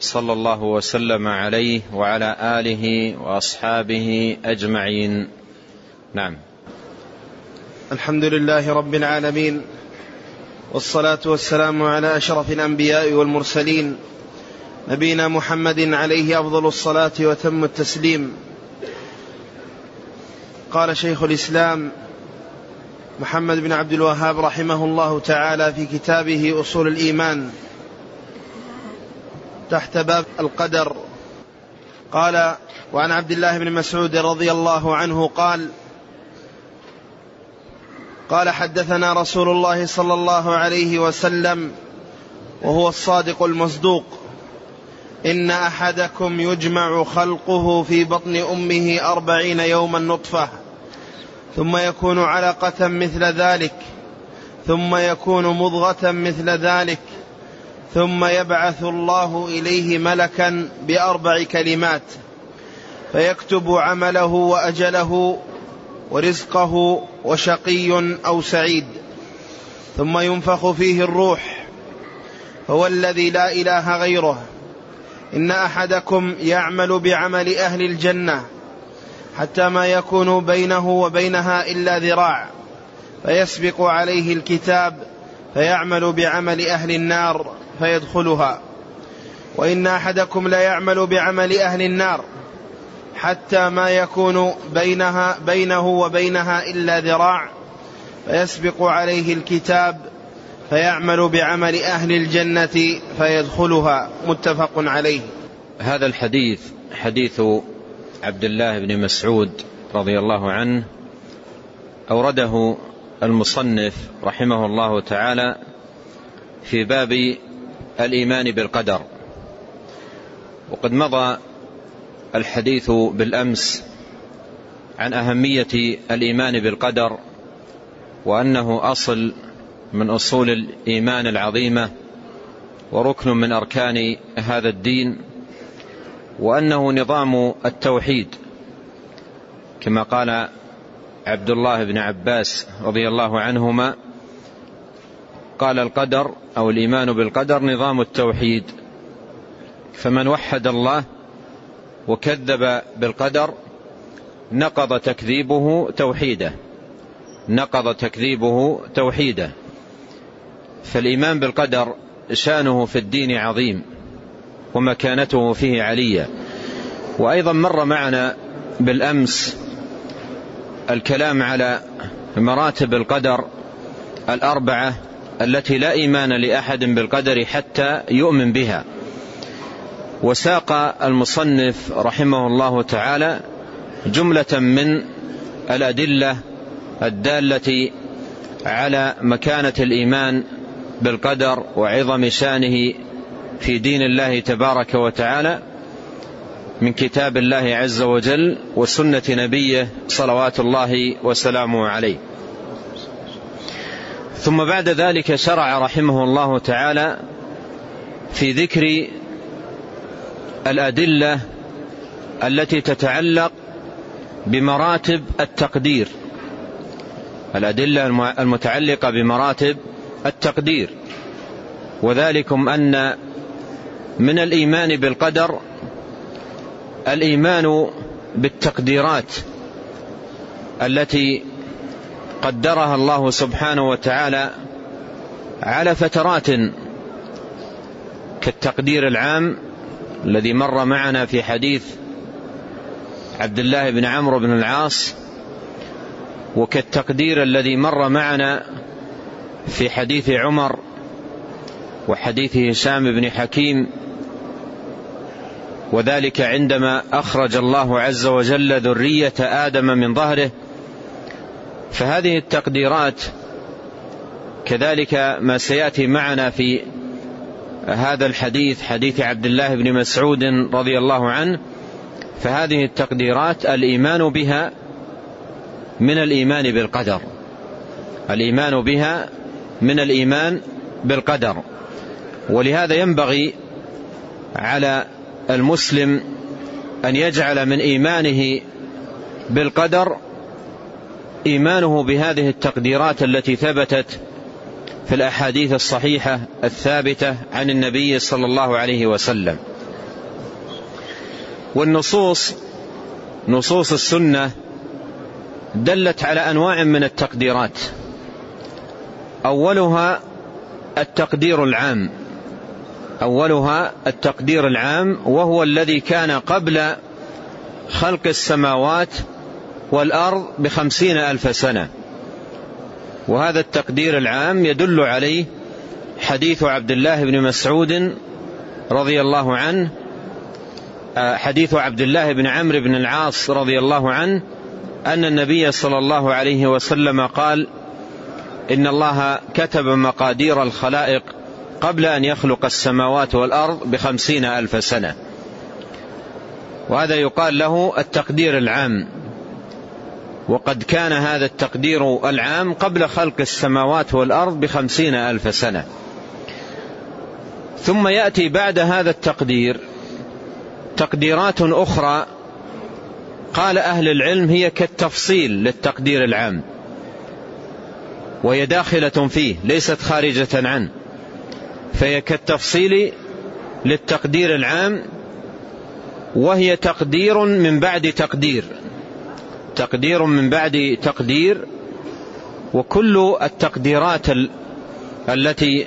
صلى الله وسلم عليه وعلى آله وأصحابه أجمعين. نعم. الحمد لله رب العالمين والصلاة والسلام على أشرف الأنبياء والمرسلين نبينا محمد عليه أفضل الصلاة وتم التسليم. قال شيخ الإسلام محمد بن عبد الوهاب رحمه الله تعالى في كتابه أصول الإيمان تحت باب القدر. قال وعن عبد الله بن مسعود رضي الله عنه قال قال حدثنا رسول الله صلى الله عليه وسلم وهو الصادق المصدوق إن أحدكم يجمع خلقه في بطن أمه أربعين يوما نطفة ثم يكون علقة مثل ذلك ثم يكون مضغة مثل ذلك ثم يبعث الله إليه ملكا بأربع كلمات. فيكتب عمله وأجله ورزقه وشقي أو سعيد. ثم ينفخ فيه الروح. هو الذي لا إله غيره. إن أحدكم يعمل بعمل أهل الجنة حتى ما يكون بينه وبينها إلا ذراع. فيسبق عليه الكتاب فيعمل بعمل أهل النار. فيدخلها. وإن أحدكم ليعمل بعمل أهل النار حتى ما يكون بينها بينه وبينها إلا ذراع فيسبق عليه الكتاب فيعمل بعمل أهل الجنة فيدخلها. متفق عليه. هذا الحديث حديث عبد الله بن مسعود رضي الله عنه أورده المصنف رحمه الله تعالى في باب الإيمان بالقدر. وقد مضى الحديث بالأمس عن أهمية الإيمان بالقدر وأنه أصل من أصول الإيمان العظيمة وركن من أركان هذا الدين وأنه نظام التوحيد. كما قال عبد الله بن عباس رضي الله عنهما قال القدر أو الإيمان بالقدر نظام التوحيد. فمن وحد الله وكذب بالقدر نقض تكذيبه توحيده. نقض تكذيبه توحيده. فالإيمان بالقدر شانه في الدين عظيم ومكانته فيه علية. وأيضا مر معنا بالأمس الكلام على مراتب القدر الأربعة التي لا إيمان لأحد بالقدر حتى يؤمن بها. وساق المصنف رحمه الله تعالى جملة من الأدلة الدالة على مكانة الإيمان بالقدر وعظم شأنه في دين الله تبارك وتعالى من كتاب الله عز وجل وسنة نبيه صلوات الله وسلامه عليه. ثم بعد ذلك شرع رحمه الله تعالى في ذكر الأدلة التي تتعلق بمراتب التقدير. الأدلة المتعلقة بمراتب التقدير. وذلكم أن من الإيمان بالقدر الإيمان بالتقديرات التي قدرها الله سبحانه وتعالى على فترات كالتقدير العام الذي مر معنا في حديث عبد الله بن عمرو بن العاص وكالتقدير الذي مر معنا في حديث عمر وحديث هشام بن حكيم وذلك عندما أخرج الله عز وجل ذرية آدم من ظهره فهذه التقديرات كذلك ما سيأتي معنا في هذا الحديث حديث عبد الله بن مسعود رضي الله عنه. فهذه التقديرات الإيمان بها من الإيمان بالقدر. الإيمان بها من الإيمان بالقدر. ولهذا ينبغي على المسلم أن يجعل من إيمانه بالقدر إيمانه بهذه التقديرات التي ثبتت في الأحاديث الصحيحة الثابتة عن النبي صلى الله عليه وسلم. والنصوص نصوص السنة دلت على أنواع من التقديرات. أولها التقدير العام. أولها التقدير العام وهو الذي كان قبل خلق السماوات والأرض بخمسين ألف سنة. وهذا التقدير العام يدل عليه حديث عبد الله بن مسعود رضي الله عنه آه، حديث عبد الله بن عمرو بن العاص رضي الله عنه أن النبي صلى الله عليه وسلم قال إن الله كتب مقادير الخلائق قبل أن يخلق السماوات والأرض بخمسين ألف سنة. وهذا يقال له التقدير العام. وقد كان هذا التقدير العام قبل خلق السماوات والأرض بخمسين ألف سنة. ثم يأتي بعد هذا التقدير تقديرات أخرى قال أهل العلم هي كالتفصيل للتقدير العام وهي داخلة فيه ليست خارجة عنه فهي كالتفصيل للتقدير العام وهي تقدير من بعد تقدير. تقدير من بعد تقدير وكل التقديرات التي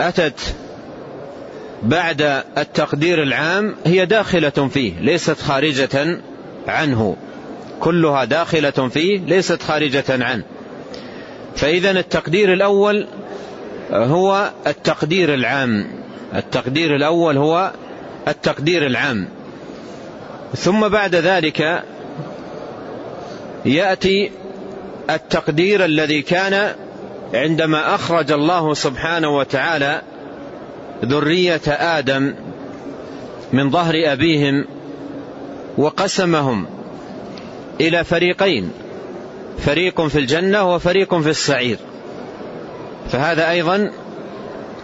أتت بعد التقدير العام هي داخلة فيه ليست خارجة عنه. كلها داخلة فيه ليست خارجة عنه. فإذا التقدير الأول هو التقدير العام. التقدير الأول هو التقدير العام. ثم بعد ذلك يأتي التقدير الذي كان عندما أخرج الله سبحانه وتعالى ذرية آدم من ظهر أبيهم وقسمهم إلى فريقين فريق في الجنة وفريق في السعير. فهذا أيضا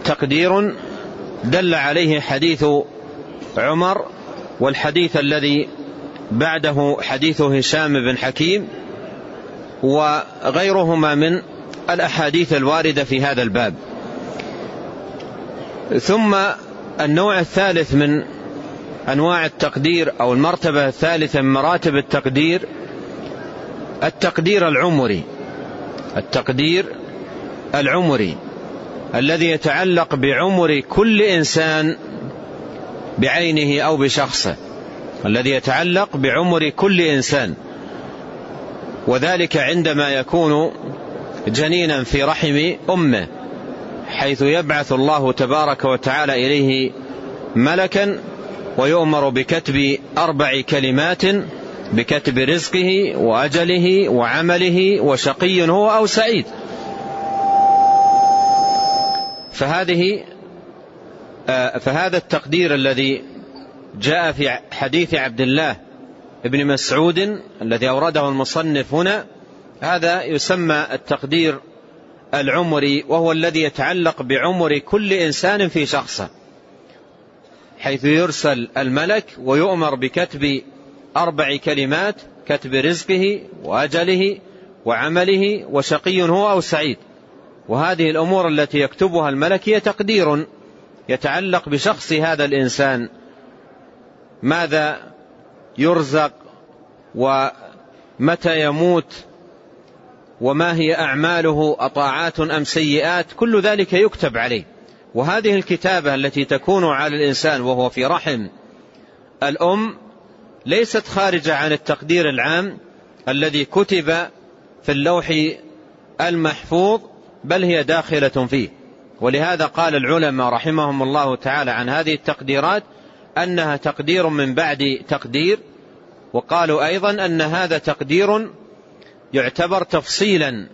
تقدير دل عليه حديث عمر والحديث الذي بعده حديث هشام بن حكيم وغيرهما من الأحاديث الواردة في هذا الباب. ثم النوع الثالث من أنواع التقدير أو المرتبة الثالثة من مراتب التقدير التقدير العمري التقدير العمري الذي يتعلق بعمر كل إنسان بعينه أو بشخصه. الذي يتعلق بعمر كل إنسان. وذلك عندما يكون جنينا في رحم أمه حيث يبعث الله تبارك وتعالى إليه ملكا ويؤمر بكتب أربع كلمات بكتب رزقه وأجله وعمله وشقي هو أو سعيد. فهذه آه، فهذا التقدير الذي جاء في حديث عبد الله بن مسعود الذي أورده المصنف هنا. هذا يسمى التقدير العمري وهو الذي يتعلق بعمر كل إنسان في شخصه حيث يرسل الملك ويؤمر بكتب أربع كلمات كتب رزقه وأجله وعمله وشقي هو أو سعيد. وهذه الأمور التي يكتبها الملك هي تقدير يتعلق بشخص هذا الإنسان. ماذا يرزق ومتى يموت وما هي أعماله أطاعات أم سيئات كل ذلك يكتب عليه. وهذه الكتابة التي تكون على الإنسان وهو في رحم الأم ليست خارجة عن التقدير العام الذي كتب في اللوح المحفوظ بل هي داخلة فيه. ولهذا قال العلماء رحمهم الله تعالى عن هذه التقديرات أنها تقدير من بعد تقدير وقالوا أيضا أن هذا تقدير يعتبر تفصيلا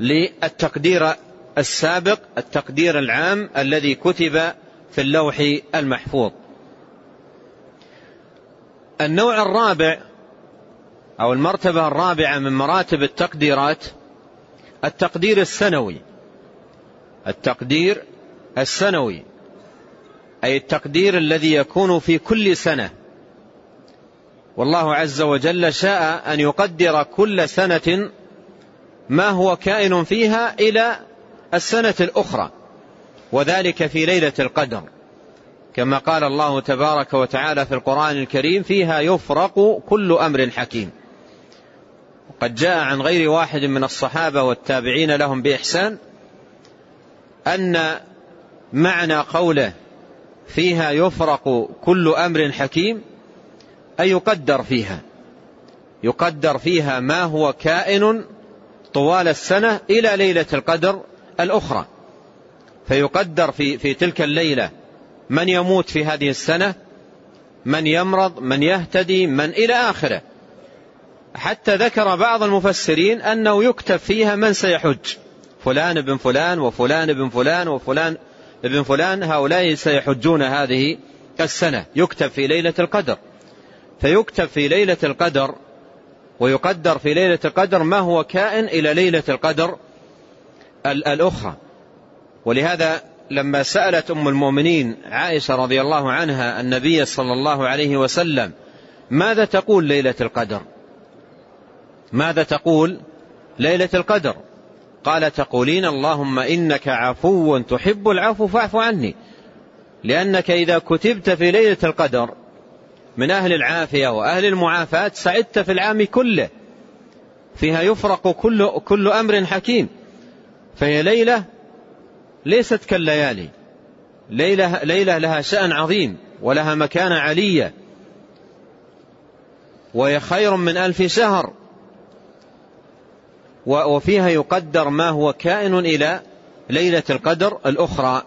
للتقدير السابق التقدير العام الذي كتب في اللوح المحفوظ. النوع الرابع أو المرتبة الرابعة من مراتب التقديرات التقدير السنوي. التقدير السنوي. أي التقدير الذي يكون في كل سنة. والله عز وجل شاء أن يقدر كل سنة ما هو كائن فيها إلى السنة الأخرى وذلك في ليلة القدر. كما قال الله تبارك وتعالى في القرآن الكريم فيها يفرق كل أمر حكيم. وقد جاء عن غير واحد من الصحابة والتابعين لهم بإحسان أن معنى قوله فيها يفرق كل أمر حكيم أي يقدر فيها. يقدر فيها ما هو كائن طوال السنة إلى ليلة القدر الأخرى. فيقدر في, في تلك الليلة من يموت في هذه السنة من يمرض من يهتدي من إلى آخره. حتى ذكر بعض المفسرين أنه يكتب فيها من سيحج. فلان ابن فلان وفلان ابن فلان وفلان ابن فلان هؤلاء سيحجون هذه السنة. يكتب في ليلة القدر. فيكتب في ليلة القدر ويقدر في ليلة القدر ما هو كائن إلى ليلة القدر الأخرى. ولهذا لما سألت أم المؤمنين عائشة رضي الله عنها النبي صلى الله عليه وسلم ماذا تقول ليلة القدر؟ ماذا تقول ليلة القدر؟ قال تقولين اللهم إنك عفو تحب العفو فاعف عني. لأنك إذا كتبت في ليلة القدر من أهل العافية وأهل المعافاة سعدت في العام كله. فيها يفرق كل, كل أمر حكيم. فهي ليلة ليست كالليالي. ليلة, ليلة لها شأن عظيم ولها مكانة علية. وهي خير من ألف شهر. وفيها يقدر ما هو كائن إلى ليلة القدر الأخرى.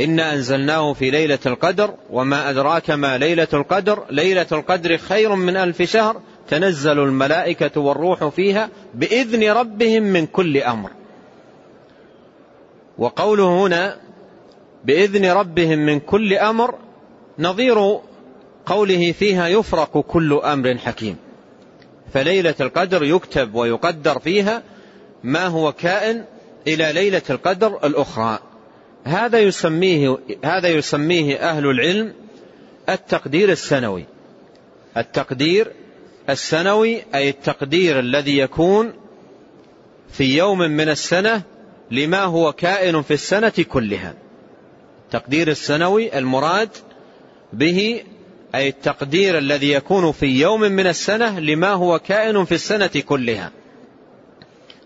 إنا أنزلناه في ليلة القدر وما أدراك ما ليلة القدر. ليلة القدر خير من ألف شهر. تنزل الملائكة والروح فيها بإذن ربهم من كل أمر. وقوله هنا بإذن ربهم من كل أمر نظير قوله فيها يفرق كل أمر حكيم. فليلة القدر يكتب ويقدر فيها ما هو كائن إلى ليلة القدر الأخرى. هذا يسميه هذا يسميه أهل العلم التقدير السنوي. التقدير السنوي أي التقدير الذي يكون في يوم من السنة لما هو كائن في السنة كلها. التقدير السنوي المراد به أي التقدير الذي يكون في يوم من السنة لما هو كائن في السنة كلها.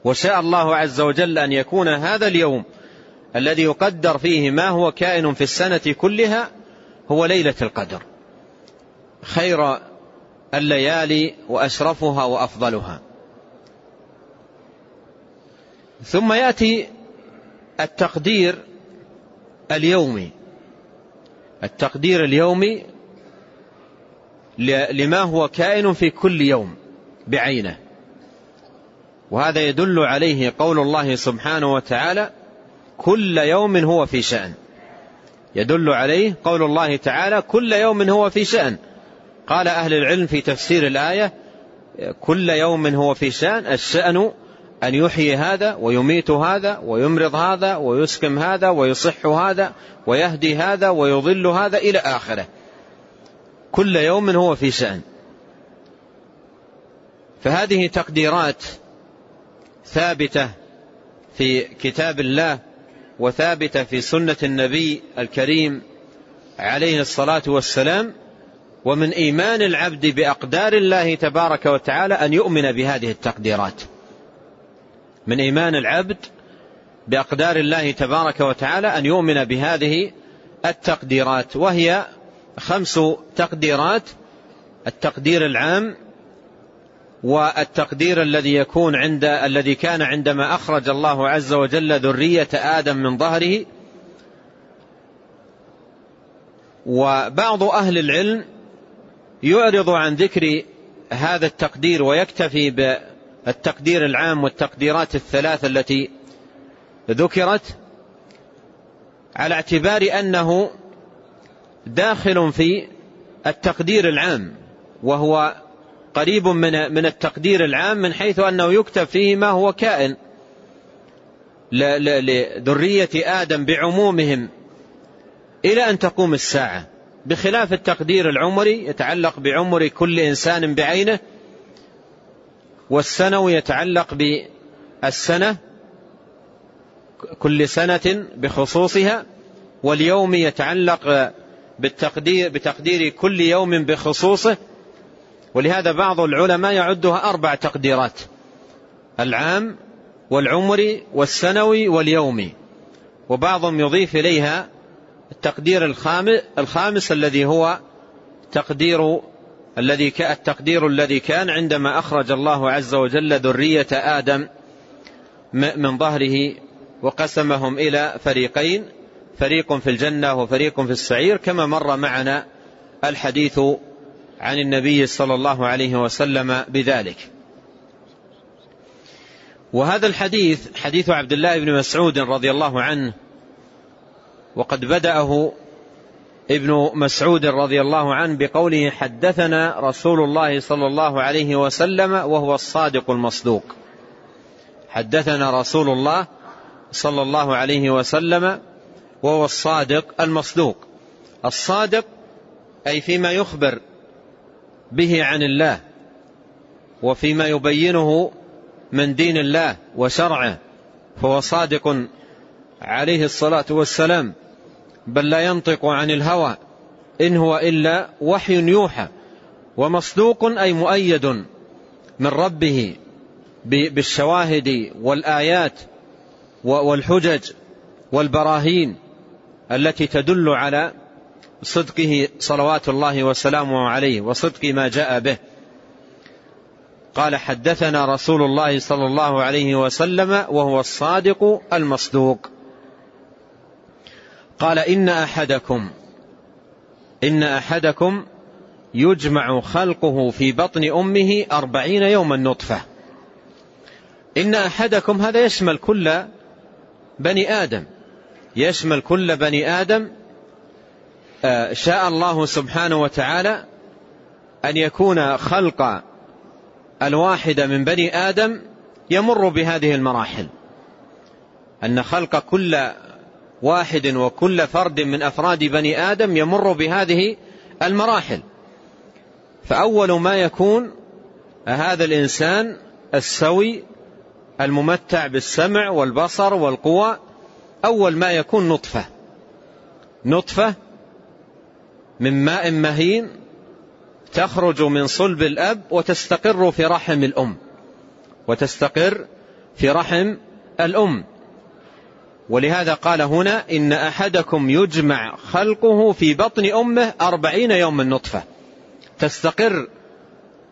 وشاء الله عز وجل أن يكون هذا اليوم الذي يقدر فيه ما هو كائن في السنة كلها هو ليلة القدر. خير الليالي وأشرفها وأفضلها. ثم يأتي التقدير اليومي. التقدير اليومي لما هو كائن في كل يوم بعينه. وهذا يدل عليه قول الله سبحانه وتعالى كل يوم هو في شأن. يدل عليه قول الله تعالى كل يوم هو في شأن. قال أهل العلم في تفسير الآية كل يوم هو في شأن الشأن أن يحيي هذا ويميت هذا ويمرض هذا ويسكم هذا ويصح هذا ويهدي هذا ويضل هذا إلى آخره. كل يوم هو في شأن. فهذه تقديرات ثابتة في كتاب الله وثابتة في سنة النبي الكريم عليه الصلاة والسلام ومن إيمان العبد بأقدار الله تبارك وتعالى أن يؤمن بهذه التقديرات. من إيمان العبد بأقدار الله تبارك وتعالى أن يؤمن بهذه التقديرات وهي خمس تقديرات التقدير العام والتقدير الذي يكون عند الذي كان عندما أخرج الله عز وجل ذرية آدم من ظهره. وبعض أهل العلم يعرض عن ذكر هذا التقدير ويكتفي بالتقدير العام والتقديرات الثلاث التي ذكرت على اعتبار أنه داخل في التقدير العام وهو قريب من من التقدير العام من حيث أنه يكتب فيه ما هو كائن لذرية آدم بعمومهم إلى أن تقوم الساعة. بخلاف التقدير العمري يتعلق بعمر كل إنسان بعينه والسنوي يتعلق بالسنة كل سنة بخصوصها واليوم يتعلق بالتقدير بتقدير كل يوم بخصوصه. ولهذا بعض العلماء يعدها أربع تقديرات. العام والعمري والسنوي واليومي. وبعضهم يضيف إليها التقدير الخامس, الخامس الذي هو تقدير الذي التقدير الذي كان عندما أخرج الله عز وجل ذرية آدم من ظهره وقسمهم إلى فريقين. فريق في الجنة وفريق في السعير كما مر معنا الحديث عن النبي صلى الله عليه وسلم بذلك. وهذا الحديث حديث عبد الله بن مسعود رضي الله عنه وقد بدأه ابن مسعود رضي الله عنه بقوله حدثنا رسول الله صلى الله عليه وسلم وهو الصادق المصدوق. حدثنا رسول الله صلى الله عليه وسلم وهو الصادق المصدوق. الصادق أي فيما يخبر به عن الله وفيما يبينه من دين الله وشرعه فهو صادق عليه الصلاة والسلام. بل لا ينطق عن الهوى إن هو إلا وحي يوحى ومصدوق أي مؤيد من ربه بالشواهد والآيات والحجج والبراهين. التي تدل على صدقه صلوات الله وسلامه عليه وصدق ما جاء به. قال حدثنا رسول الله صلى الله عليه وسلم وهو الصادق المصدوق. قال إن أحدكم إن أحدكم يجمع خلقه في بطن أمه أربعين يوما نطفة. إن أحدكم هذا يشمل كل بني آدم. يشمل كل بني آدم آه، شاء الله سبحانه وتعالى أن يكون خلق الواحد من بني آدم يمر بهذه المراحل. أن خلق كل واحد وكل فرد من أفراد بني آدم يمر بهذه المراحل. فأول ما يكون هذا الإنسان السوي الممتع بالسمع والبصر والقوى أول ما يكون نطفة. نطفة من ماء مهين تخرج من صلب الأب وتستقر في رحم الأم. وتستقر في رحم الأم. ولهذا قال هنا إن أحدكم يجمع خلقه في بطن أمه أربعين يوم النطفة. تستقر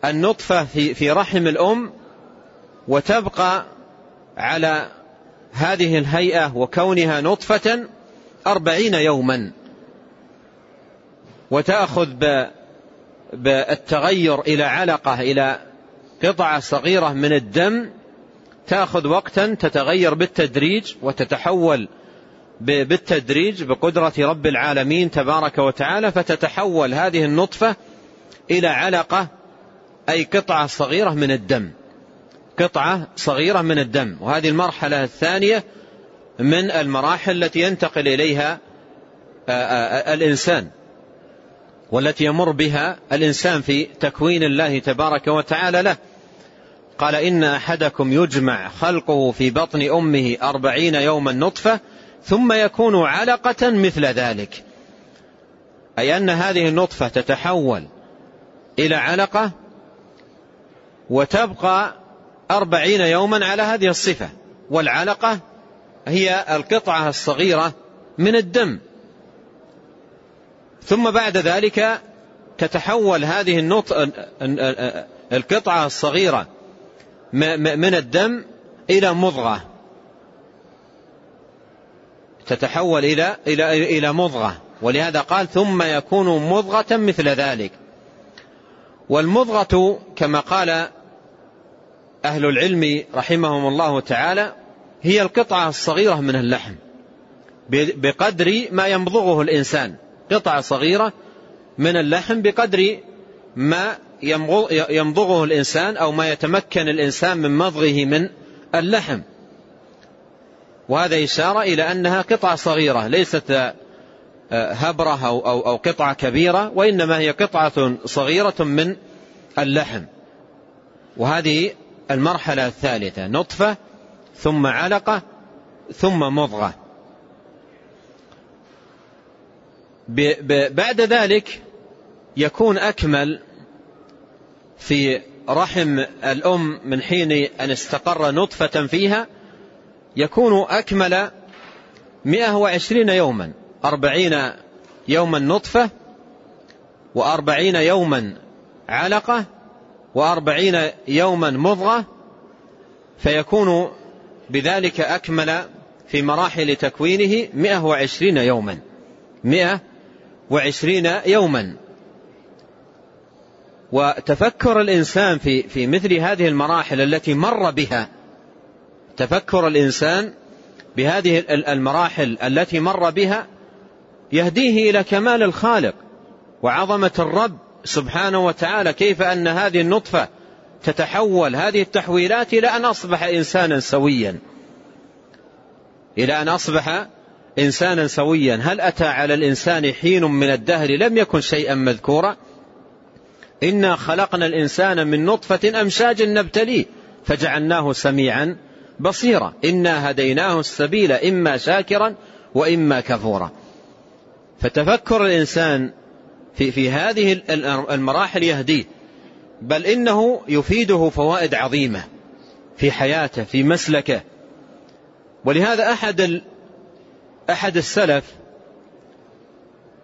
النطفة في, رحم الأم وتبقى على هذه الهيئة وكونها نطفة أربعين يوما. وتأخذ بالتغير إلى علقة إلى قطعة صغيرة من الدم. تأخذ وقتا تتغير بالتدريج وتتحول بالتدريج بقدرة رب العالمين تبارك وتعالى. فتتحول هذه النطفة إلى علقة أي قطعة صغيرة من الدم. قطعة صغيرة من الدم وهذه المرحلة الثانية من المراحل التي ينتقل إليها الإنسان والتي يمر بها الإنسان في تكوين الله تبارك وتعالى له. قال إن أحدكم يجمع خلقه في بطن أمه أربعين يوما نطفة ثم يكون علقة مثل ذلك. أي أن هذه النطفة تتحول إلى علقة وتبقى أربعين يوما على هذه الصفة. والعلقة هي القطعة الصغيرة من الدم. ثم بعد ذلك تتحول هذه القطعة الصغيرة من الدم إلى مضغة. تتحول إلى إلى إلى مضغة. ولهذا قال ثم يكون مضغة مثل ذلك. والمضغة كما قال أهل العلم رحمهم الله تعالى هي القطعة الصغيرة من اللحم. بقدر ما يمضغه الإنسان. قطعة صغيرة من اللحم بقدر ما يمضغه الإنسان أو ما يتمكن الإنسان من مضغه من اللحم. وهذا إشارة إلى أنها قطعة صغيرة ليست آه، هبرة أو, أو, أو قطعة كبيرة وإنما هي قطعة صغيرة من اللحم. وهذه المرحلة الثالثة نطفة ثم علقة ثم مضغة. بعد ذلك يكون أكمل في رحم الأم من حين أن استقر نطفة فيها يكون أكمل مئة وعشرين يوما أربعين يوما نطفة وأربعين يوما علقة وأربعين يوما مضغة فيكون بذلك أكمل في مراحل تكوينه مئة وعشرين يوما. مئة وعشرين يوما. وتفكر الإنسان في, في مثل هذه المراحل التي مر بها. تفكر الإنسان بهذه المراحل التي مر بها يهديه إلى كمال الخالق وعظمة الرب سبحانه وتعالى كيف أن هذه النطفة تتحول هذه التحويلات إلى أن أصبح إنسانا سويا. إلى أن أصبح إنسانا سويا. هل أتى على الإنسان حين من الدهر لم يكن شيئا مذكورا؟ إنا خلقنا الإنسان من نطفة أمشاج نبتليه فجعلناه سميعا بصيرا. إنا هديناه السبيل إما شاكرا وإما كفورا. فتفكر الإنسان في, في هذه المراحل يهديه بل إنه يفيده فوائد عظيمة في حياته في مسلكه. ولهذا أحد أحد السلف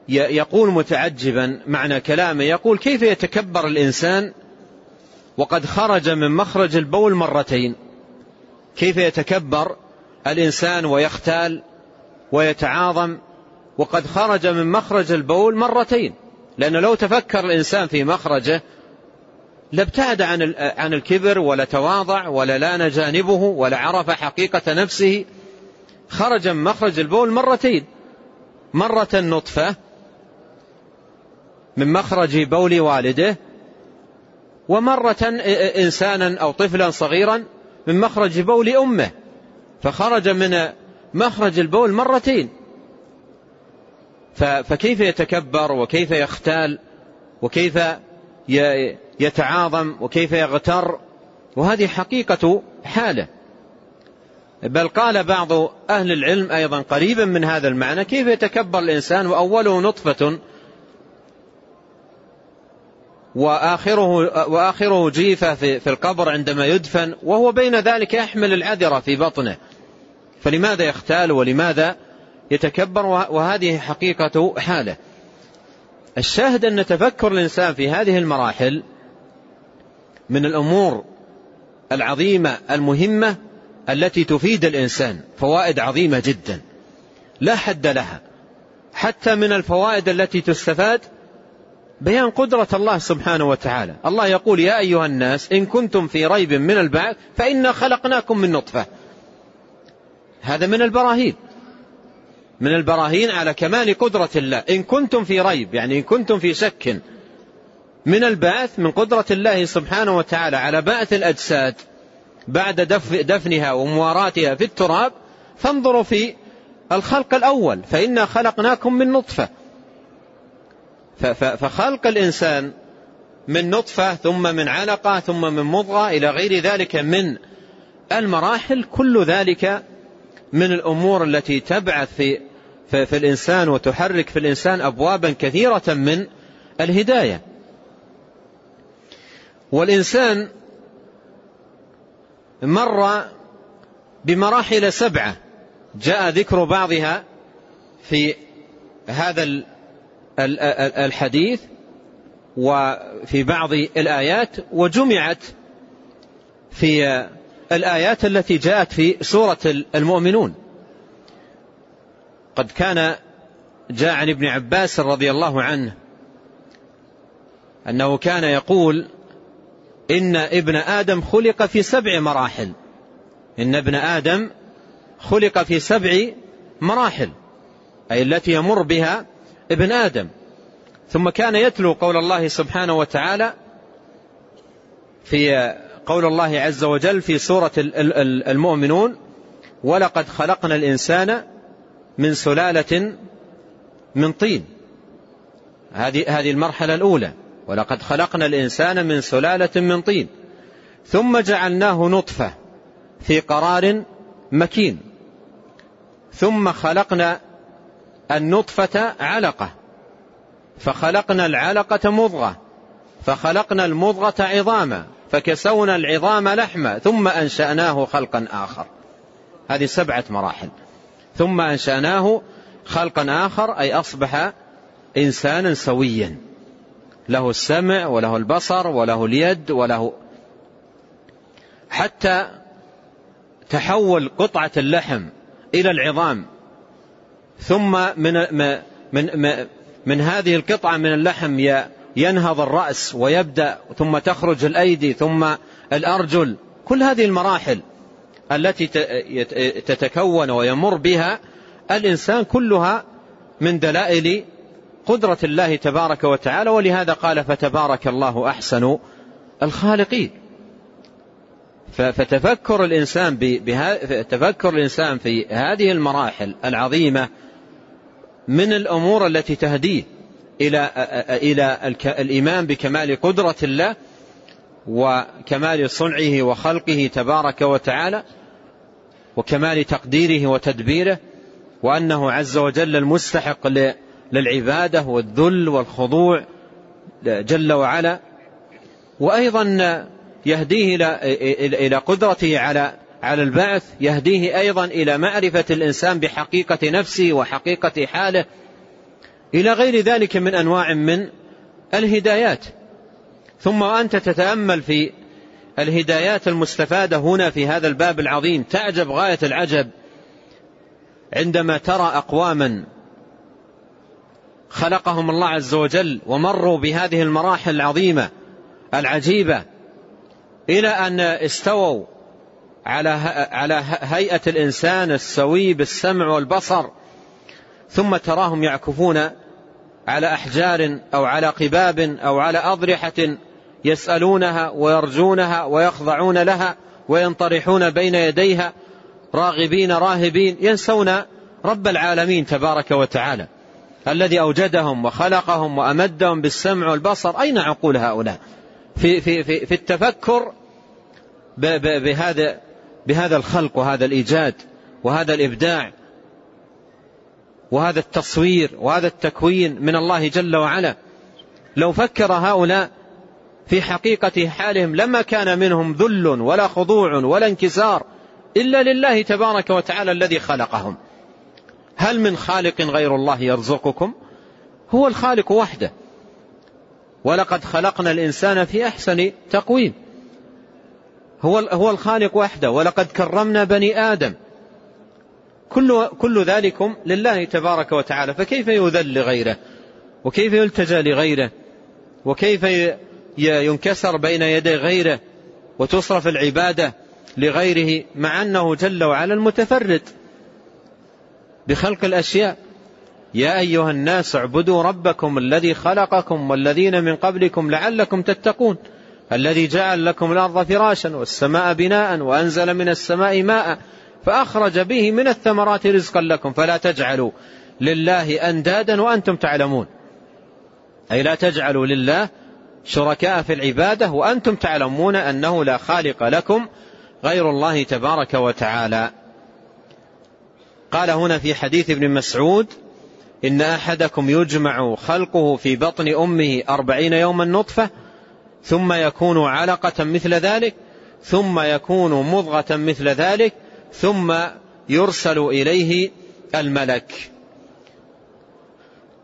يقول متعجبا معنى كلامه. يقول كيف يتكبر الإنسان وقد خرج من مخرج البول مرتين؟ كيف يتكبر الإنسان ويختال ويتعاظم وقد خرج من مخرج البول مرتين؟ لأنه لو تفكر الإنسان في مخرجه لابتعد عن عن الكبر ولا تواضع ولا لأن جانبه ولا عرف حقيقة نفسه. خرج من مخرج البول مرتين. مرة نطفة من مخرج بول والده ومرة إنسانا أو طفلا صغيرا من مخرج بول أمه. فخرج من مخرج البول مرتين. فكيف يتكبر وكيف يختال وكيف يتعاظم وكيف يغتر؟ وهذه حقيقة حالة. بل قال بعض أهل العلم أيضا قريبا من هذا المعنى كيف يتكبر الإنسان وأوله نطفة وآخره, وآخره جيفة في القبر عندما يدفن وهو بين ذلك يحمل العذرة في بطنه. فلماذا يختال ولماذا يتكبر وهذه حقيقة حالة. الشاهد أن تفكر الإنسان في هذه المراحل من الأمور العظيمة المهمة التي تفيد الإنسان فوائد عظيمة جدا. لا حد لها. حتى من الفوائد التي تستفاد بيان قدرة الله سبحانه وتعالى. الله يقول يا أيها الناس إن كنتم في ريب من البعث فإنا خلقناكم من نطفة. هذا من البراهين. من البراهين على كمال قدرة الله. إن كنتم في ريب يعني إن كنتم في شك من البعث من قدرة الله سبحانه وتعالى على بعث الأجساد بعد دفنها ومواراتها في التراب فانظروا في الخلق الأول. فإنا خلقناكم من نطفة. فخلق الإنسان من نطفة ثم من علقة ثم من مضغة إلى غير ذلك من المراحل. كل ذلك من الأمور التي تبعث في, في, الإنسان وتحرك في الإنسان أبوابا كثيرة من الهداية. والإنسان مر بمراحل سبعة. جاء ذكر بعضها في هذا الحديث وفي بعض الآيات وجمعت في الآيات التي جاءت في سورة المؤمنون. قد كان جاء عن ابن عباس رضي الله عنه أنه كان يقول إن ابن آدم خلق في سبع مراحل. إن ابن آدم خلق في سبع مراحل أي التي يمر بها ابن آدم. ثم كان يتلو قول الله سبحانه وتعالى في قول الله عز وجل في سورة المؤمنون ولقد خلقنا الإنسان من سلالة من طين. هذه هذه المرحلة الأولى. ولقد خلقنا الإنسان من سلالة من طين. ثم جعلناه نطفة في قرار مكين. ثم خلقنا النطفة علقة. فخلقنا العلقة مضغة. فخلقنا المضغة عظاما. فكسونا العظام لحما. ثم أنشأناه خلقا آخر. هذه سبعة مراحل. ثم أنشأناه خلقا آخر أي أصبح إنسانا سويا. له السمع وله البصر وله اليد وله حتى تحول قطعة اللحم إلى العظام. ثم من من من, هذه القطعة من اللحم ينهض الرأس ويبدأ ثم تخرج الأيدي ثم الأرجل كل هذه المراحل. التي تتكون ويمر بها الإنسان كلها من دلائل قدرة الله تبارك وتعالى ولهذا قال فتبارك الله أحسن الخالقين فتفكر الإنسان تفكر الإنسان في هذه المراحل العظيمة من الأمور التي تهديه إلى إلى الإيمان بكمال قدرة الله وكمال صنعه وخلقه تبارك وتعالى وكمال تقديره وتدبيره وأنه عز وجل المستحق للعبادة والذل والخضوع جل وعلا. وأيضا يهديه إلى قدرته على على البعث يهديه أيضا إلى معرفة الإنسان بحقيقة نفسه وحقيقة حاله. إلى غير ذلك من أنواع من الهدايات. ثم وأنت تتأمل في الهدايات المستفادة هنا في هذا الباب العظيم. تعجب غاية العجب عندما ترى أقواما خلقهم الله عز وجل ومروا بهذه المراحل العظيمة العجيبة إلى أن استووا على على هيئة الإنسان السوي بالسمع والبصر ثم تراهم يعكفون على أحجار أو على قباب أو على أضرحة يسألونها ويرجونها ويخضعون لها وينطرحون بين يديها راغبين راهبين ينسون رب العالمين تبارك وتعالى الذي أوجدهم وخلقهم وأمدهم بالسمع والبصر. أين عقول هؤلاء؟ في, في, في, في التفكر بهذا, بهذا الخلق وهذا الإيجاد وهذا الإبداع وهذا التصوير وهذا التكوين من الله جل وعلا. لو فكر هؤلاء في حقيقة حالهم لما كان منهم ذل ولا خضوع ولا انكسار إلا لله تبارك وتعالى الذي خلقهم. هل من خالق غير الله يرزقكم؟ هو الخالق وحده. ولقد خلقنا الإنسان في أحسن تقويم. هو هو الخالق وحده. ولقد كرمنا بني آدم. كل كل ذلكم لله تبارك وتعالى. فكيف يذل لغيره وكيف يلتجى لغيره؟ وكيف ينكسر بين يدي غيره وتصرف العبادة لغيره مع أنه جل وعلا المتفرد بخلق الأشياء. يا أيها الناس اعبدوا ربكم الذي خلقكم والذين من قبلكم لعلكم تتقون الذي جعل لكم الأرض فراشا والسماء بناء وأنزل من السماء ماء فأخرج به من الثمرات رزقا لكم. فلا تجعلوا لله أندادا وأنتم تعلمون. أي لا تجعلوا لله شركاء في العبادة وأنتم تعلمون أنه لا خالق لكم غير الله تبارك وتعالى. قال هنا في حديث ابن مسعود إن أحدكم يجمع خلقه في بطن أمه أربعين يوما نطفة ثم يكون علقة مثل ذلك ثم يكون مضغة مثل ذلك ثم يرسل إليه الملك.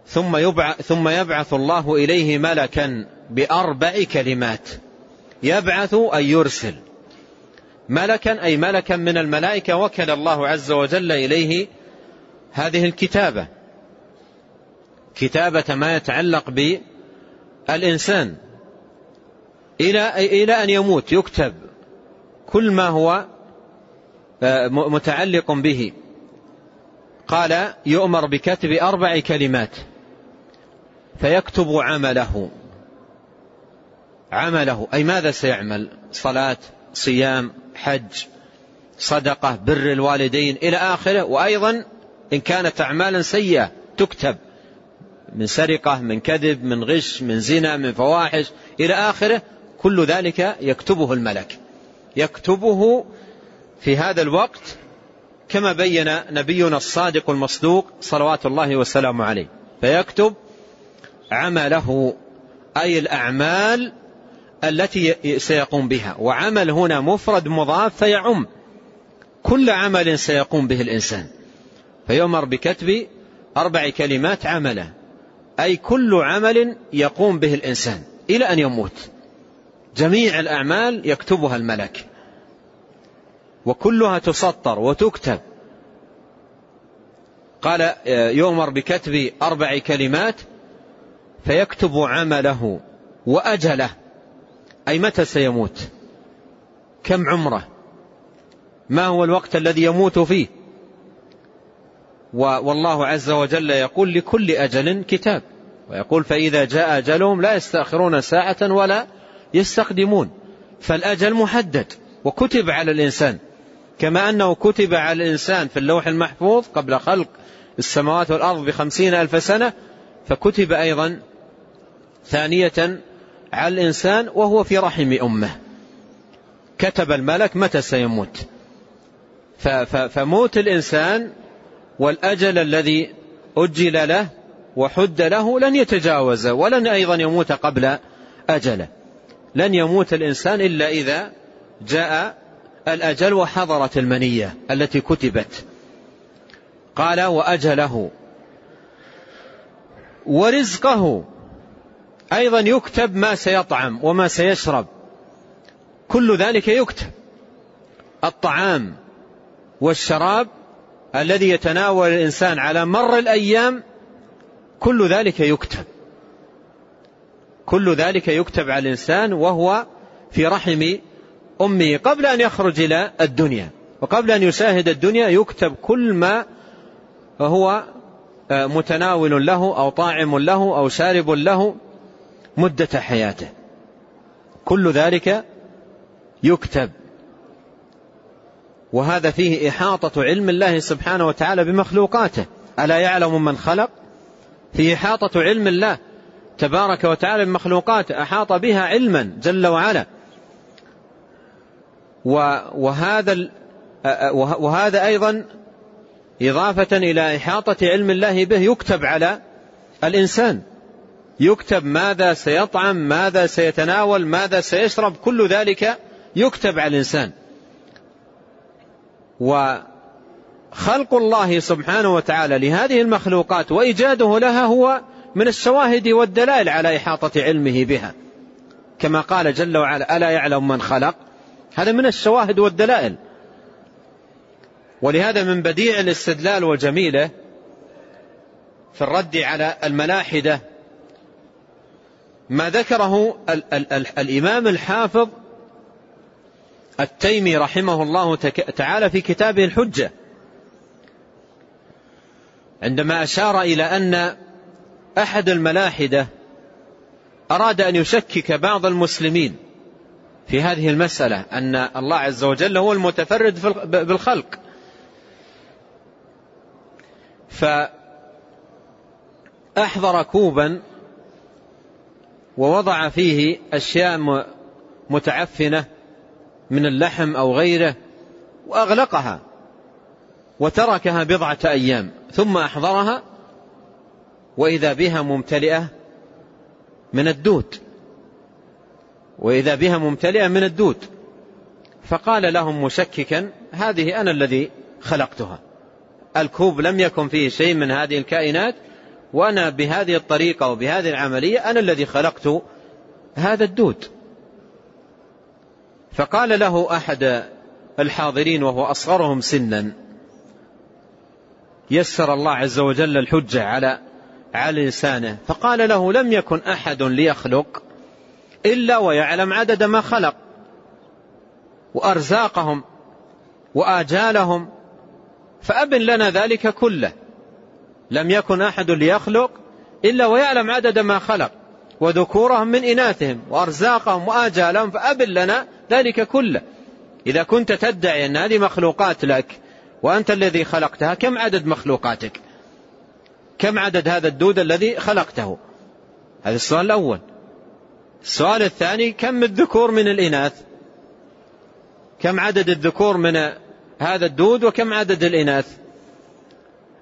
ثم يبعث, الله إليه ملكا. بأربع كلمات. يبعث أي يرسل. ملكا أي ملكا من الملائكة وكل الله عز وجل إليه هذه الكتابة. كتابة ما يتعلق بالإنسان. إلى إلى أن يموت يكتب كل ما هو آه، متعلق به. قال يؤمر بكتب أربع كلمات. فيكتب عمله. عمله. أي ماذا سيعمل؟ صلاة صيام حج صدقة بر الوالدين إلى آخره. وأيضا إن كانت أعمالا سيئة تكتب من سرقة من كذب من غش من زنا من فواحش. إلى آخره كل ذلك يكتبه الملك. يكتبه في هذا الوقت كما بين نبينا الصادق المصدوق صلوات الله وسلامه عليه. فيكتب عمله أي الأعمال التي سيقوم بها. وعمل هنا مفرد مضاف فيعم. كل عمل سيقوم به الإنسان. فيؤمر بكتب أربع كلمات عمله. أي كل عمل يقوم به الإنسان إلى أن يموت. جميع الأعمال يكتبها الملك. وكلها تسطر وتكتب. قال يؤمر بكتب أربع كلمات فيكتب عمله وأجله. أي متى سيموت؟ كم عمره؟ ما هو الوقت الذي يموت فيه؟ والله عز وجل يقول لكل أجل كتاب. ويقول فإذا جاء أجلهم لا يستأخرون ساعة ولا يستقدمون. فالأجل محدد وكتب على الإنسان. كما أنه كتب على الإنسان في اللوح المحفوظ قبل خلق السماوات والأرض بخمسين ألف سنة فكتب أيضا ثانية على الإنسان وهو في رحم أمه. كتب الملك متى سيموت. فموت الإنسان والأجل الذي أجل له وحد له لن يتجاوز ولن أيضا يموت قبل أجله. لن يموت الإنسان إلا إذا جاء الأجل وحضرت المنية التي كتبت. قال وأجله. ورزقه. أيضا يكتب ما سيطعم وما سيشرب. كل ذلك يكتب. الطعام والشراب الذي يتناول الإنسان على مر الأيام كل ذلك يكتب. كل ذلك يكتب على الإنسان وهو في رحم أمه. قبل أن يخرج إلى الدنيا وقبل أن يشاهد الدنيا يكتب كل ما هو متناول له أو طاعم له أو شارب له. مدة حياته. كل ذلك يكتب. وهذا فيه إحاطة علم الله سبحانه وتعالى بمخلوقاته. ألا يعلم من خلق؟ فيه إحاطة علم الله تبارك وتعالى بمخلوقاته أحاط بها علما جل وعلا. وهذا وهذا أيضا إضافة إلى إحاطة علم الله به يكتب على الإنسان. يكتب ماذا سيطعم ماذا سيتناول ماذا سيشرب كل ذلك يكتب على الإنسان. وخلق الله سبحانه وتعالى لهذه المخلوقات وإيجاده لها هو من الشواهد والدلائل على إحاطة علمه بها. كما قال جل وعلا ألا يعلم من خلق؟ هذا من الشواهد والدلائل. ولهذا من بديع الاستدلال وجميله في الرد على الملاحدة ما ذكره ال ال ال الإمام الحافظ التيمي رحمه الله تعالى في كتابه الحجة. عندما أشار إلى أن أحد الملاحدة أراد أن يشكك بعض المسلمين في هذه المسألة أن الله عز وجل هو المتفرد بالخلق. فأحضر كوبا ووضع فيه أشياء متعفنة من اللحم أو غيره وأغلقها وتركها بضعة أيام ثم أحضرها وإذا بها ممتلئة من الدود وإذا بها ممتلئة من الدود. فقال لهم مشككا هذه أنا الذي خلقتها الكوب لم يكن فيه شيء من هذه الكائنات وأنا بهذه الطريقة وبهذه العملية أنا الذي خلقت هذا الدود. فقال له أحد الحاضرين وهو أصغرهم سنا يسر الله عز وجل الحجة على على لسانه. فقال له لم يكن أحد ليخلق إلا ويعلم عدد ما خلق وأرزاقهم وآجالهم فأبن لنا ذلك كله. لم يكن أحد ليخلق إلا ويعلم عدد ما خلق وذكورهم من إناثهم وأرزاقهم وآجالهم فأبن لنا ذلك كله. إذا كنت تدعي أن هذه مخلوقات لك وأنت الذي خلقتها كم عدد مخلوقاتك؟ كم عدد هذا الدود الذي خلقته؟ هذا السؤال الأول. السؤال الثاني كم الذكور من الإناث؟ كم عدد الذكور من هذا الدود وكم عدد الإناث؟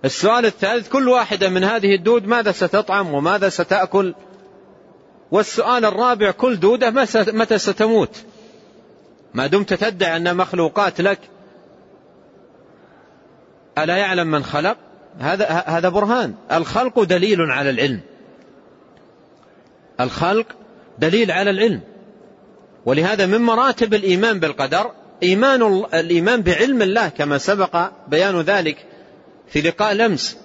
السؤال الثالث كل واحدة من هذه الدود ماذا ستطعم وماذا ستأكل؟ والسؤال الرابع كل دودة متى ستموت؟ ما دمت تدعي أن مخلوقات لك؟ ألا يعلم من خلق؟ هذا هذا برهان. الخلق دليل على العلم. الخلق دليل على العلم. ولهذا من مراتب الإيمان بالقدر إيمان الإيمان بعلم الله كما سبق بيان ذلك في لقاء الأمس.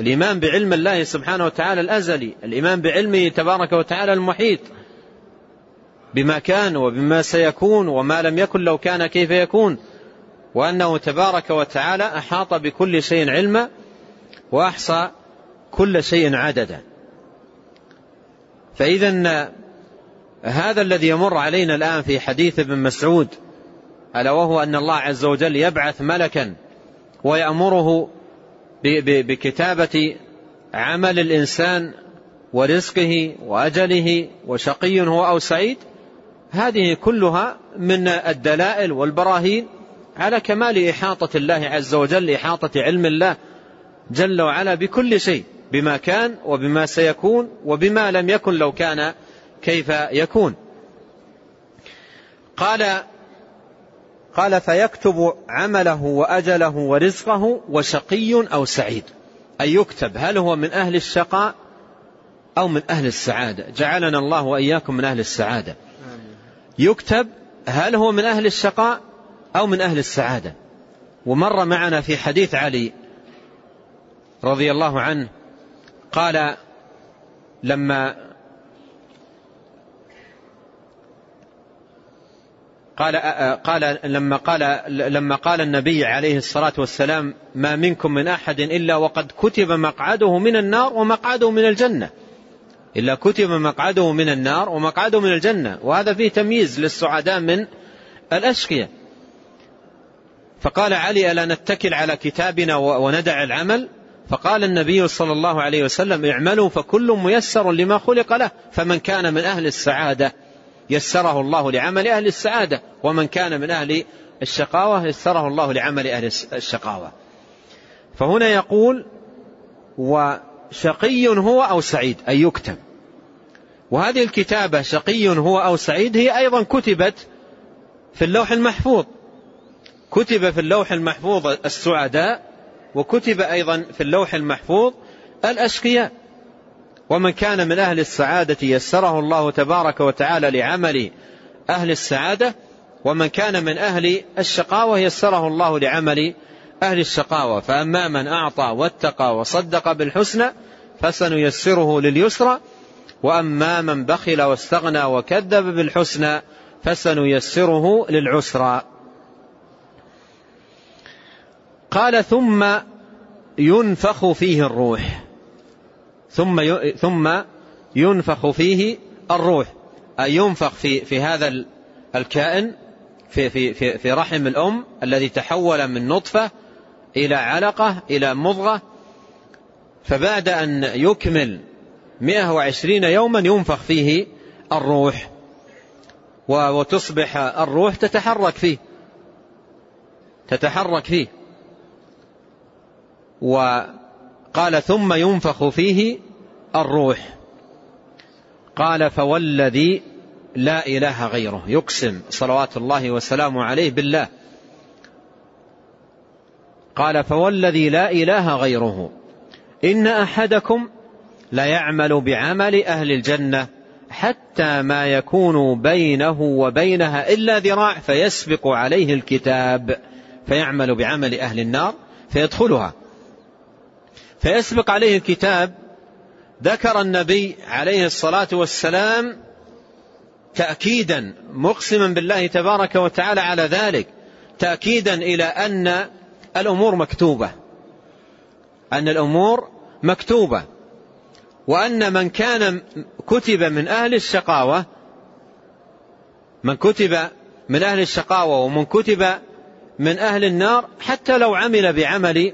الإيمان بعلم الله سبحانه وتعالى الأزلي الإيمان بعلمه تبارك وتعالى المحيط. بما كان وبما سيكون وما لم يكن لو كان كيف يكون. وأنه تبارك وتعالى أحاط بكل شيء علما وأحصى كل شيء عددا. فإذا هذا الذي يمر علينا الآن في حديث ابن مسعود ألا وهو أن الله عز وجل يبعث ملكا ويأمره بكتابة عمل الإنسان ورزقه وأجله وشقي هو أو سعيد هذه كلها من الدلائل والبراهين على كمال إحاطة الله عز وجل إحاطة علم الله جل وعلا بكل شيء بما كان وبما سيكون وبما لم يكن لو كان كيف يكون. قال قال فيكتب عمله وأجله ورزقه وشقي أو سعيد. أي يكتب هل هو من أهل الشقاء أو من أهل السعادة. جعلنا الله وإياكم من أهل السعادة. يكتب هل هو من أهل الشقاء أو من أهل السعادة. ومر معنا في حديث علي رضي الله عنه قال لما قال قال لما قال لما قال النبي عليه الصلاة والسلام ما منكم من أحد إلا وقد كتب مقعده من النار ومقعده من الجنة. إلا كتب مقعده من النار ومقعده من الجنة. وهذا فيه تمييز للسعداء من الأشقياء. فقال علي ألا نتكل على كتابنا وندع العمل؟ فقال النبي صلى الله عليه وسلم اعملوا فكل ميسر لما خلق له فمن كان من أهل السعادة. يسره الله لعمل أهل السعادة ومن كان من أهل الشقاوة يسره الله لعمل أهل الشقاوة. فهنا يقول وشقي هو أو سعيد؟ أي يكتب وهذه الكتابة شقي هو أو سعيد هي أيضا كتبت في اللوح المحفوظ. كتب في اللوح المحفوظ السعداء وكتب أيضا في اللوح المحفوظ الأشقياء. ومن كان من أهل السعادة يسره الله تبارك وتعالى لعمل أهل السعادة ومن كان من أهل الشقاوة يسره الله لعمل أهل الشقاوة. فأما من أعطى واتقى وصدق بالحسنى فسنيسره لليسرى وأما من بخل واستغنى وكذب بالحسنى فسنيسره للعسرى. قال ثم ينفخ فيه الروح. ثم ثم ينفخ فيه الروح. أي ينفخ في في هذا الكائن في في في في رحم الأم الذي تحول من نطفة إلى علقة إلى مضغة. فبعد أن يكمل 120 يوما ينفخ فيه الروح. وتصبح الروح تتحرك فيه. تتحرك فيه. وقال ثم ينفخ فيه الروح. قال فوالذي لا إله غيره. يقسم صلوات الله وسلامه عليه بالله. قال فوالذي لا إله غيره. إن أحدكم لا يعمل بعمل أهل الجنة حتى ما يكون بينه وبينها إلا ذراع فيسبق عليه الكتاب. فيعمل بعمل أهل النار فيدخلها. فيسبق عليه الكتاب ذكر النبي عليه الصلاة والسلام تأكيدا مقسما بالله تبارك وتعالى على ذلك تأكيدا إلى أن الأمور مكتوبة أن الأمور مكتوبة وأن من كان كتب من أهل الشقاوة من كتب من أهل الشقاوة ومن كتب من أهل النار حتى لو عمل بعمل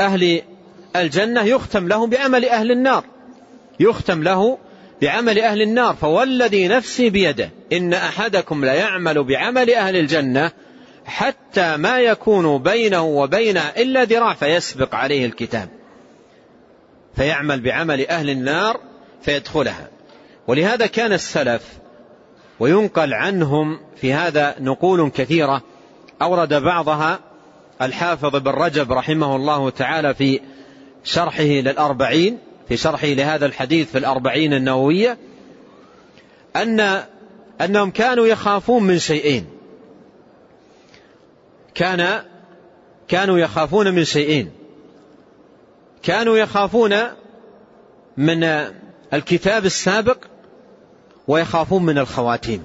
أهل الجنة يختم له بعمل أهل النار. يختم له بعمل أهل النار. فوالذي نفسي بيده إن أحدكم ليعمل بعمل أهل الجنة حتى ما يكون بينه وبينها إلا ذراع فيسبق عليه الكتاب. فيعمل بعمل أهل النار فيدخلها. ولهذا كان السلف وينقل عنهم في هذا نقول كثيرة. أورد بعضها الحافظ بن رجب رحمه الله تعالى في شرحه للأربعين في شرحه لهذا الحديث في الأربعين النووية أن أنهم كانوا يخافون من شيئين. كان كانوا يخافون من شيئين. كانوا يخافون من الكتاب السابق ويخافون من الخواتيم.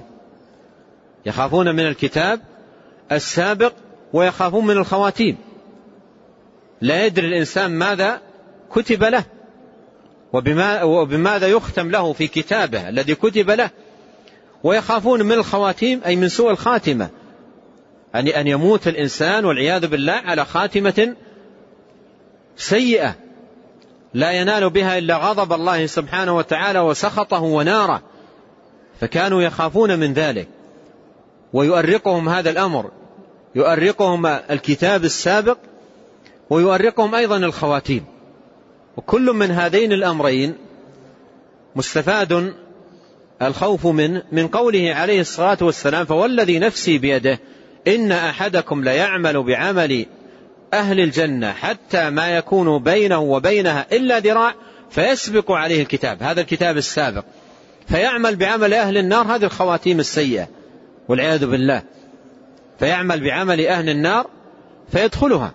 يخافون من الكتاب السابق ويخافون من الخواتيم. لا يدري الإنسان ماذا كتب له. وبما وبماذا يختم له في كتابه الذي كتب له. ويخافون من الخواتيم أي من سوء الخاتمة. أن أن يموت الإنسان والعياذ بالله على خاتمة سيئة. لا ينال بها إلا غضب الله سبحانه وتعالى وسخطه وناره. فكانوا يخافون من ذلك. ويؤرقهم هذا الأمر. يؤرقهم الكتاب السابق. ويؤرقهم أيضا الخواتيم. وكل من هذين الأمرين مستفاد الخوف من من قوله عليه الصلاة والسلام فوالذي نفسي بيده إن أحدكم ليعمل بعمل أهل الجنة حتى ما يكون بينه وبينها إلا ذراع فيسبق عليه الكتاب. هذا الكتاب السابق. فيعمل بعمل أهل النار هذه الخواتيم السيئة والعياذ بالله. فيعمل بعمل أهل النار فيدخلها.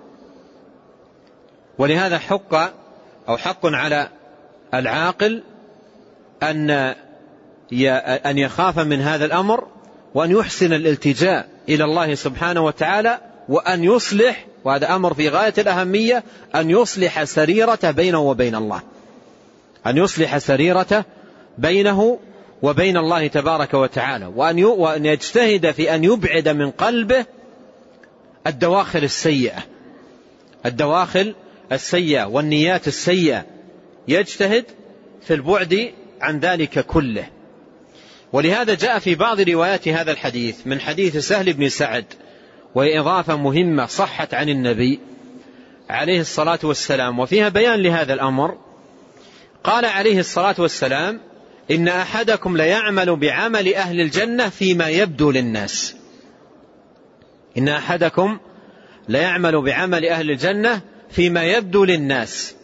ولهذا حق أو حق على العاقل أن أن يخاف من هذا الأمر وأن يحسن الالتجاء إلى الله سبحانه وتعالى وأن يصلح وهذا أمر في غاية الأهمية أن يصلح سريرته بينه وبين الله. أن يصلح سريرته بينه وبين الله تبارك وتعالى وأن وأن يجتهد في أن يبعد من قلبه الدواخل السيئة. الدواخل السيئة والنيات السيئة يجتهد في البعد عن ذلك كله. ولهذا جاء في بعض روايات هذا الحديث من حديث سهل بن سعد وهي إضافة مهمة صحت عن النبي عليه الصلاة والسلام وفيها بيان لهذا الأمر. قال عليه الصلاة والسلام إن أحدكم ليعمل بعمل أهل الجنة فيما يبدو للناس. إن أحدكم ليعمل بعمل أهل الجنة فيما يبدو للناس.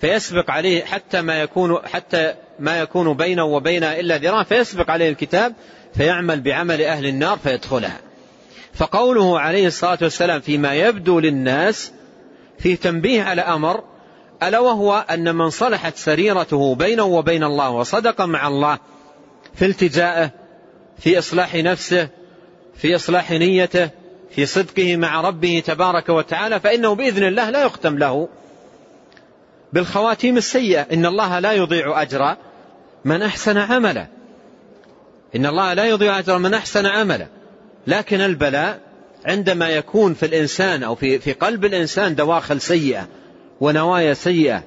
فيسبق عليه حتى ما يكون حتى ما يكون بينه وبينها إلا ذراع. فيسبق عليه الكتاب فيعمل بعمل أهل النار فيدخلها. فقوله عليه الصلاة والسلام فيما يبدو للناس فيه تنبيه على أمر ألا وهو أن من صلحت سريرته بينه وبين الله وصدق مع الله في التجائه في إصلاح نفسه في إصلاح نيته في صدقه مع ربه تبارك وتعالى فإنه بإذن الله لا يختم له بالخواتيم السيئة. إن الله لا يضيع أجر من أحسن عملا إن الله لا يضيع أجر من أحسن عملا لكن البلاء عندما يكون في الإنسان أو في, في قلب الإنسان دواخل سيئة ونوايا سيئة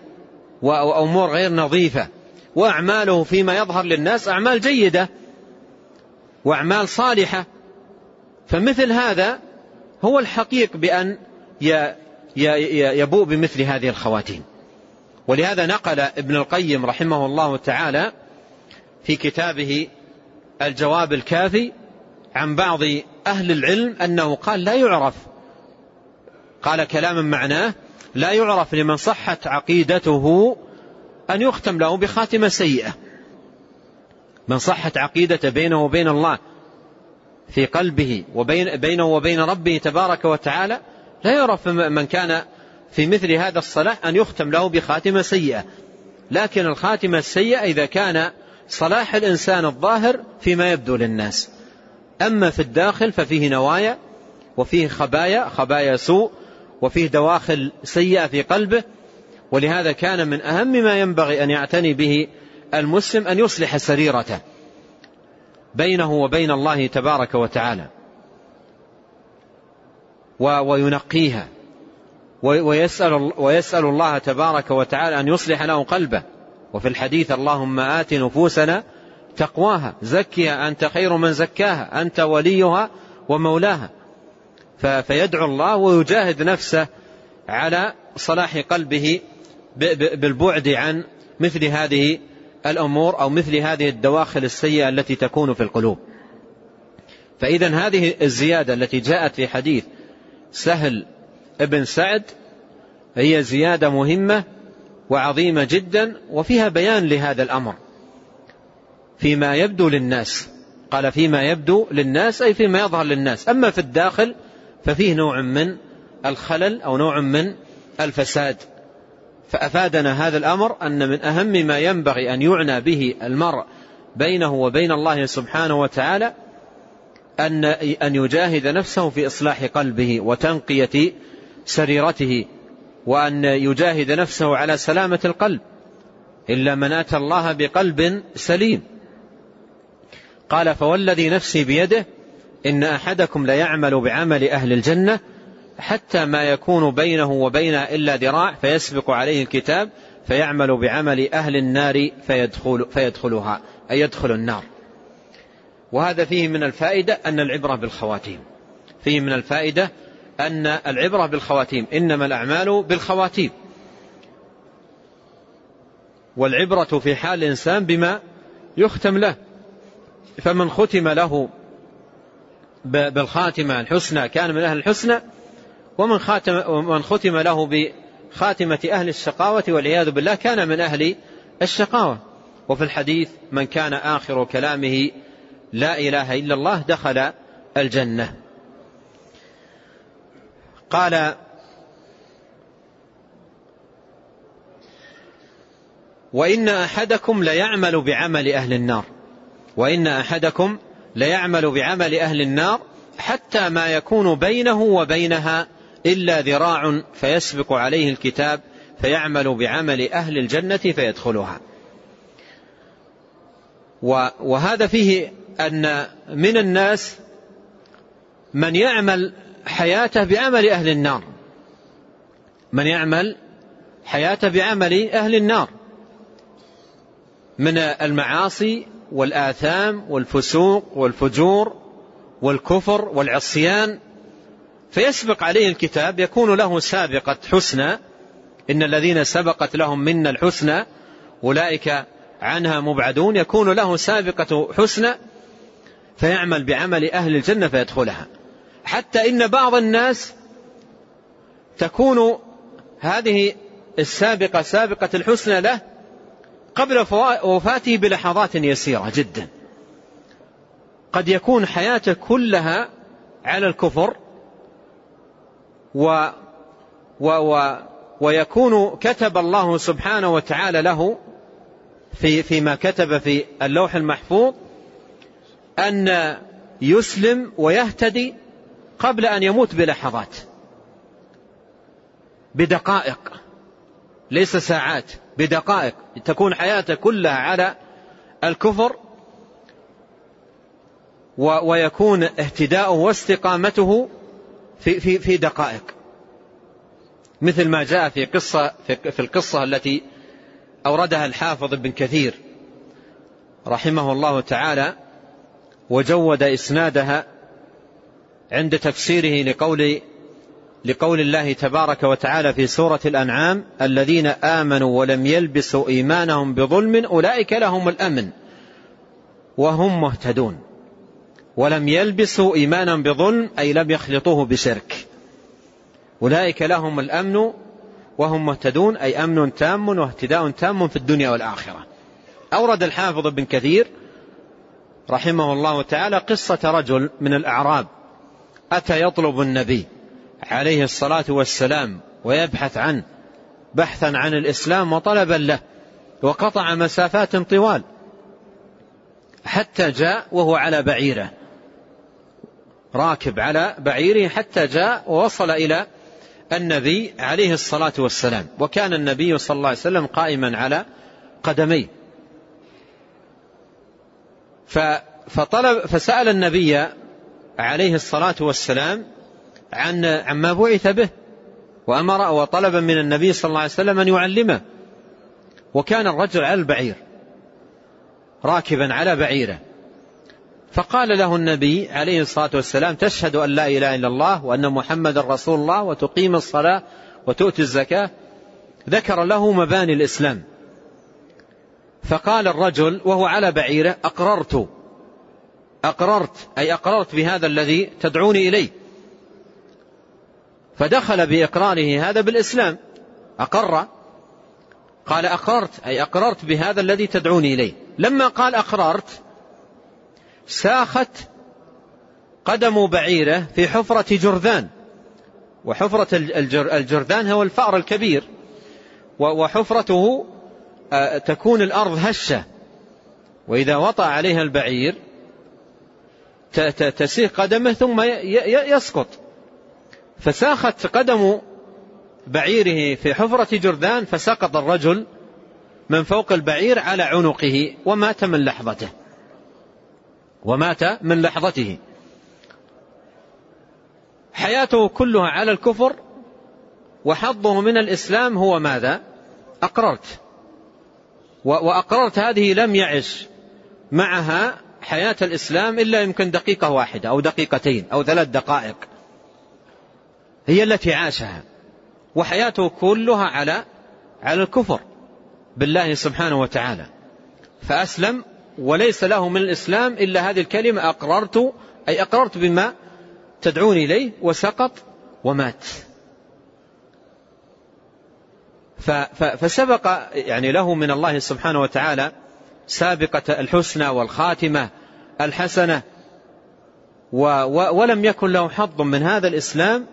وأمور غير نظيفة وأعماله فيما يظهر للناس أعمال جيدة وأعمال صالحة فمثل هذا هو الحقيق بأن يبوء بمثل هذه الخواتيم. ولهذا نقل ابن القيم رحمه الله تعالى في كتابه الجواب الكافي عن بعض أهل العلم أنه قال لا يعرف. قال كلاما معناه لا يعرف لمن صحت عقيدته أن يختم له بخاتمة سيئة. من صحت عقيدته بينه وبين الله في قلبه وبين بينه وبين ربه تبارك وتعالى لا يعرف من كان في مثل هذا الصلاح أن يختم له بخاتمة سيئة. لكن الخاتمة السيئة إذا كان صلاح الإنسان الظاهر فيما يبدو للناس. أما في الداخل ففيه نوايا وفيه خبايا خبايا سوء وفيه دواخل سيئة في قلبه. ولهذا كان من أهم ما ينبغي أن يعتني به المسلم أن يصلح سريرته. بينه وبين الله تبارك وتعالى. وينقيها. ويسأل, ويسأل الله تبارك وتعالى أن يصلح له قلبه. وفي الحديث اللهم آت نفوسنا تقواها. زكها أنت خير من زكاها. أنت وليها ومولاها. فيدعو الله ويجاهد نفسه على صلاح قلبه بالبعد عن مثل هذه الأمور أو مثل هذه الدواخل السيئة التي تكون في القلوب. فإذا هذه الزيادة التي جاءت في حديث سهل ابن سعد هي زيادة مهمة وعظيمة جدا وفيها بيان لهذا الأمر. فيما يبدو للناس قال فيما يبدو للناس أي فيما يظهر للناس. أما في الداخل ففيه نوع من الخلل أو نوع من الفساد. فأفادنا هذا الأمر أن من أهم ما ينبغي أن يعنى به المرء بينه وبين الله سبحانه وتعالى أن أن يجاهد نفسه في إصلاح قلبه وتنقية سريرته وأن يجاهد نفسه على سلامة القلب إلا من أتى الله بقلب سليم. قال فوالذي نفسي بيده إن أحدكم ليعمل بعمل أهل الجنة حتى ما يكون بينه وبينها إلا ذراع فيسبق عليه الكتاب فيعمل بعمل أهل النار فيدخل فيدخلها أي يدخل النار. وهذا فيه من الفائدة أن العبرة بالخواتيم. فيه من الفائدة أن العبرة بالخواتيم إنما الأعمال بالخواتيم. والعبرة في حال الإنسان بما يختم له. فمن ختم له بالخاتمة الحسنى كان من أهل الحسنى ومن خاتم ومن ختم له بخاتمة أهل الشقاوة والعياذ بالله كان من أهل الشقاوة. وفي الحديث من كان آخر كلامه لا إله إلا الله دخل الجنة. قال وإن أحدكم ليعمل بعمل أهل النار. وإن أحدكم ليعمل بعمل أهل النار حتى ما يكون بينه وبينها إلا ذراع فيسبق عليه الكتاب فيعمل بعمل أهل الجنة فيدخلها. وهذا فيه أن من الناس من يعمل حياته بعمل أهل النار. من يعمل حياته بعمل أهل النار. من المعاصي والآثام والفسوق والفجور والكفر والعصيان فيسبق عليه الكتاب يكون له سابقة حسنى إن الذين سبقت لهم منا الحسنى أولئك عنها مبعدون يكون له سابقة حسنى فيعمل بعمل أهل الجنة فيدخلها. حتى إن بعض الناس تكون هذه السابقة سابقة الحسنى له قبل وفاته بلحظات يسيرة جدا. قد يكون حياته كلها على الكفر و و و ويكون كتب الله سبحانه وتعالى له في فيما كتب في اللوح المحفوظ أن يسلم ويهتدي قبل أن يموت بلحظات. بدقائق. ليس ساعات. بدقائق. تكون حياته كلها على الكفر ويكون اهتداؤه واستقامته في, في, في دقائق. مثل ما جاء في قصة في القصة التي أوردها الحافظ ابن كثير رحمه الله تعالى وجود إسنادها عند تفسيره لقول لقول الله تبارك وتعالى في سورة الأنعام الذين آمنوا ولم يلبسوا إيمانهم بظلم أولئك لهم الأمن وهم مهتدون. ولم يلبسوا إيمانهم بظلم أي لم يخلطوه بشرك. أولئك لهم الأمن وهم مهتدون أي أمن تام واهتداء تام في الدنيا والآخرة. أورد الحافظ ابن كثير رحمه الله تعالى قصة رجل من الأعراب. أتى يطلب النبي عليه الصلاة والسلام ويبحث عنه بحثا عن الإسلام وطلبا له وقطع مسافات طوال حتى جاء وهو على بعيره. راكب على بعيره حتى جاء ووصل إلى النبي عليه الصلاة والسلام. وكان النبي صلى الله عليه وسلم قائما على قدميه. فطلب فسأل النبي عليه الصلاة والسلام عن عما بعث به. وأمر وطلب من النبي صلى الله عليه وسلم أن يعلمه. وكان الرجل على البعير راكبا على بعيره. فقال له النبي عليه الصلاة والسلام تشهد أن لا إله إلا الله وأن محمد رسول الله وتقيم الصلاة وتؤتي الزكاة. ذكر له مباني الإسلام. فقال الرجل وهو على بعيرة أقررت أقررت أي أقررت بهذا الذي تدعوني إليه. فدخل بإقراره هذا بالإسلام. أقر قال أقررت أي أقررت بهذا الذي تدعوني إليه. لما قال أقررت ساخت قدم بعيره في حفرة جرذان. وحفرة الجرذان هو الفأر الكبير. وحفرته آه، تكون الأرض هشة. وإذا وطأ عليها البعير تسيخ قدمه ثم يسقط. فساخت قدم بعيره في حفرة جرذان فسقط الرجل من فوق البعير على عنقه ومات من لحظته. ومات من لحظته. حياته كلها على الكفر وحظه من الإسلام هو ماذا؟ أقررت. وأقررت هذه لم يعش معها حياة الإسلام إلا يمكن دقيقة واحدة أو دقيقتين أو ثلاث دقائق. هي التي عاشها. وحياته كلها على على الكفر بالله سبحانه وتعالى. فأسلم وليس له من الإسلام إلا هذه الكلمة أقررت أي أقررت بما تدعون إليه وسقط ومات. فسبق يعني له من الله سبحانه وتعالى سابقة الحسنى والخاتمة الحسنة ولم يكن له حظ من هذا الإسلام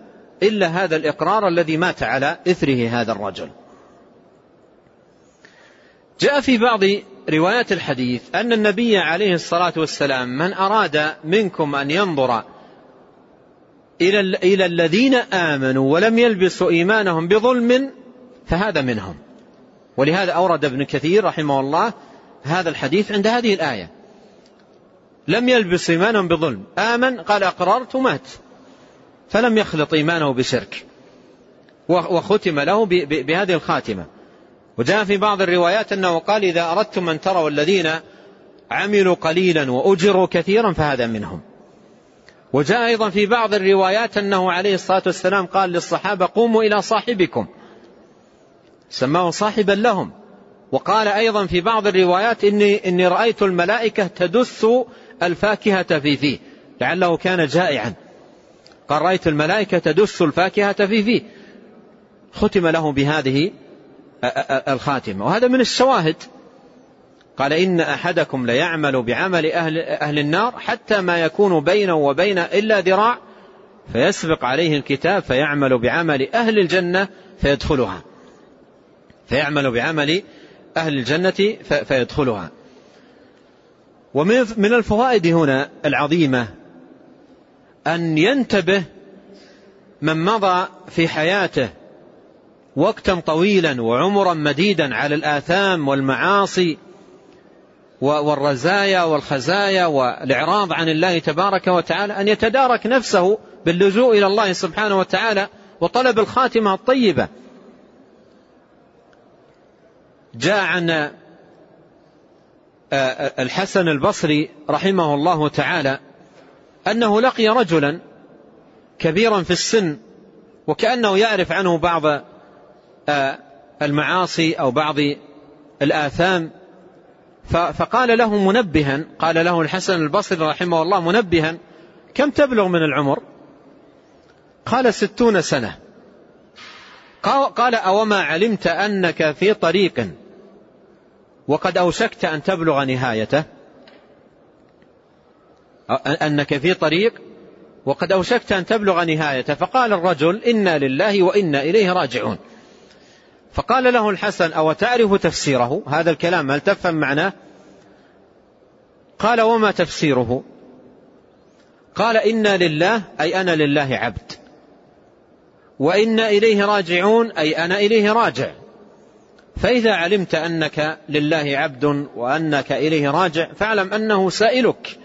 إلا هذا الإقرار الذي مات على إثره هذا الرجل. جاء في بعض روايات الحديث أن النبي عليه الصلاة والسلام من أراد منكم أن ينظر إلى إلى الذين آمنوا ولم يلبسوا إيمانهم بظلم فهذا منهم. ولهذا أورد ابن كثير رحمه الله هذا الحديث عند هذه الآية. لم يلبس إيمانهم بظلم. آمن قال أقررت ومات فلم يخلط إيمانه بشرك. وختم له بهذه الخاتمة. وجاء في بعض الروايات أنه قال إذا أردتم أن تروا الذين عملوا قليلا وأجروا كثيرا فهذا منهم. وجاء أيضا في بعض الروايات أنه عليه الصلاة والسلام قال للصحابة قوموا إلى صاحبكم. سماه صاحبا لهم. وقال أيضا في بعض الروايات إني, إني رأيت الملائكة تدس الفاكهة في فيه. لعله كان جائعا. قال رأيت الملائكة تدس الفاكهة في فيه. ختم له بهذه الخاتمة. وهذا من الشواهد. قال إن أحدكم ليعمل بعمل أهل, أهل النار حتى ما يكون بينه وبين إلا ذراع فيسبق عليه الكتاب فيعمل بعمل أهل الجنة فيدخلها. فيعمل بعمل أهل الجنة فيدخلها. ومن الفوائد هنا العظيمة أن ينتبه من مضى في حياته وقتا طويلا وعمرا مديدا على الآثام والمعاصي والرزايا والخزايا والإعراض عن الله تبارك وتعالى أن يتدارك نفسه باللجوء إلى الله سبحانه وتعالى وطلب الخاتمة الطيبة. جاء عن الحسن البصري رحمه الله تعالى أنه لقي رجلا كبيرا في السن وكأنه يعرف عنه بعض المعاصي أو بعض الآثام. فقال له منبها قال له الحسن البصري رحمه الله منبها كم تبلغ من العمر؟ قال ستون سنة. قال أوما علمت أنك في طريق وقد أوشكت أن تبلغ نهايته. أنك في طريق وقد أوشكت أن تبلغ نهايته. فقال الرجل إنا لله وإنا إليه راجعون. فقال له الحسن أو تعرف تفسيره؟ هذا الكلام هل تفهم معناه؟ قال وما تفسيره؟ قال إنا لله أي أنا لله عبد. وإنا إليه راجعون أي أنا إليه راجع. فإذا علمت أنك لله عبد وأنك إليه راجع فاعلم أنه سائلك.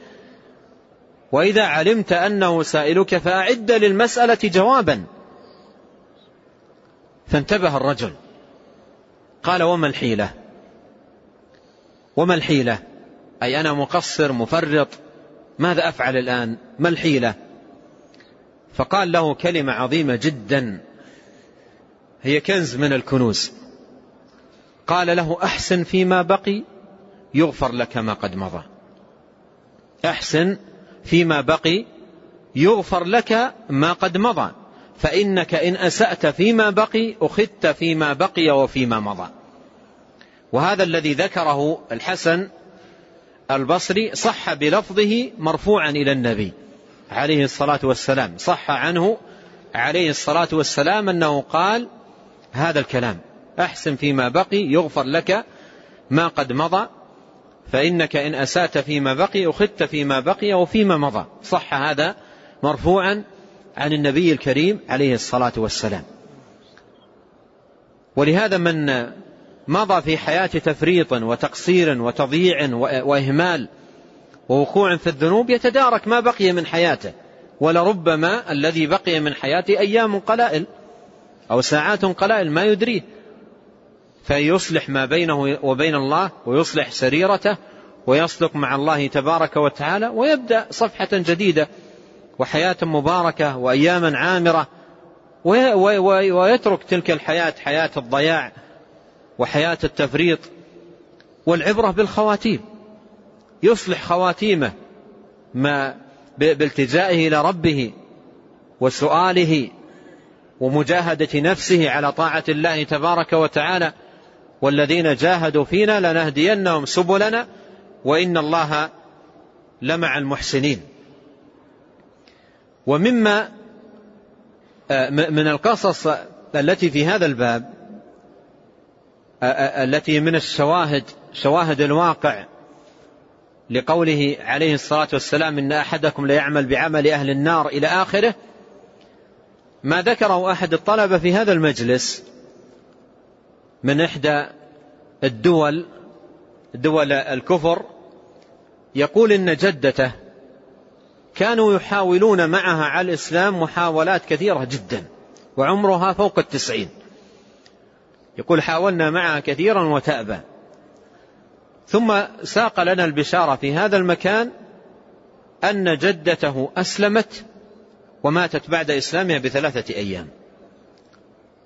وإذا علمت أنه سائلك فأعد للمسألة جوابا. فانتبه الرجل. قال وما الحيلة؟ وما الحيلة؟ أي أنا مقصر مفرط ماذا أفعل الآن؟ ما الحيلة؟ فقال له كلمة عظيمة جدا هي كنز من الكنوز. قال له أحسن فيما بقي يغفر لك ما قد مضى. أحسن فيما بقي يغفر لك ما قد مضى. فإنك إن أسأت فيما بقي أخذت فيما بقي وفيما مضى. وهذا الذي ذكره الحسن البصري صح بلفظه مرفوعا إلى النبي عليه الصلاة والسلام. صح عنه عليه الصلاة والسلام أنه قال هذا الكلام أحسن فيما بقي يغفر لك ما قد مضى فإنك إن أسأت فيما بقي أخذت فيما بقي وفيما مضى. صح هذا مرفوعا عن النبي الكريم عليه الصلاة والسلام. ولهذا من مضى في حياة تفريط وتقصير وتضييع وإهمال ووقوع في الذنوب يتدارك ما بقي من حياته ولربما الذي بقي من حياته أيام قلائل أو ساعات قلائل ما يدريه. فيصلح ما بينه وبين الله ويصلح سريرته ويصدق مع الله تبارك وتعالى ويبدأ صفحة جديدة وحياة مباركة وأياما عامرة ويترك تلك الحياة حياة الضياع. وحياة التفريط والعبرة بالخواتيم. يصلح خواتيمه ما بالتجائه إلى ربه وسؤاله ومجاهدة نفسه على طاعة الله تبارك وتعالى. والذين جاهدوا فينا لنهدينهم سبلنا وإن الله لمع المحسنين. ومما آه، من القصص التي في هذا الباب التي من الشواهد شواهد الواقع لقوله عليه الصلاة والسلام إن أحدكم ليعمل بعمل أهل النار إلى آخره ما ذكره أحد الطلبة في هذا المجلس من إحدى الدول دول الكفر يقول إن جدته كانوا يحاولون معها على الإسلام محاولات كثيرة جدا وعمرها فوق التسعين. يقول حاولنا معها كثيرا وتأبى. ثم ساق لنا البشارة في هذا المكان أن جدته أسلمت وماتت بعد إسلامها بثلاثة أيام.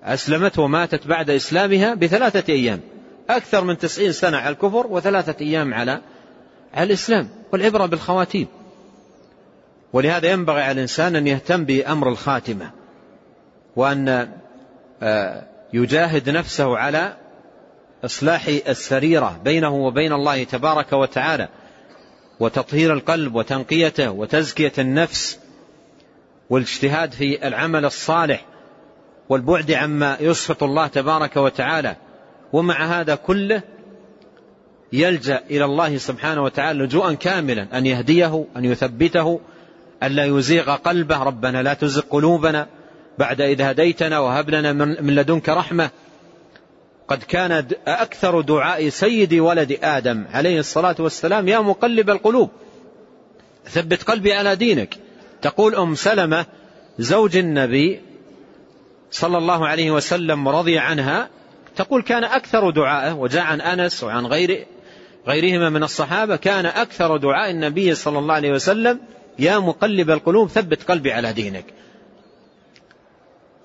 أسلمت وماتت بعد إسلامها بثلاثة أيام. أكثر من تسعين سنة على الكفر وثلاثة أيام على على الإسلام والعبرة بالخواتيم. ولهذا ينبغي على الإنسان أن يهتم بأمر الخاتمة. وأن آه، يجاهد نفسه على إصلاح السريرة بينه وبين الله تبارك وتعالى وتطهير القلب وتنقيته وتزكية النفس والاجتهاد في العمل الصالح والبعد عما يسخط الله تبارك وتعالى. ومع هذا كله يلجأ إلى الله سبحانه وتعالى لجوءا كاملا أن يهديه أن يثبته أن لا يزيغ قلبه ربنا لا تزغ قلوبنا. بعد إذ هديتنا وهب لنا من لدنك رحمة. قد كان أكثر دعاء سيد ولد آدم عليه الصلاة والسلام يا مقلب القلوب. ثبت قلبي على دينك. تقول أم سلمة زوج النبي صلى الله عليه وسلم رضي عنها. تقول كان أكثر دعائه وجاء عن أنس وعن غير غيرهما من الصحابة. كان أكثر دعاء النبي صلى الله عليه وسلم يا مقلب القلوب. ثبت قلبي على دينك.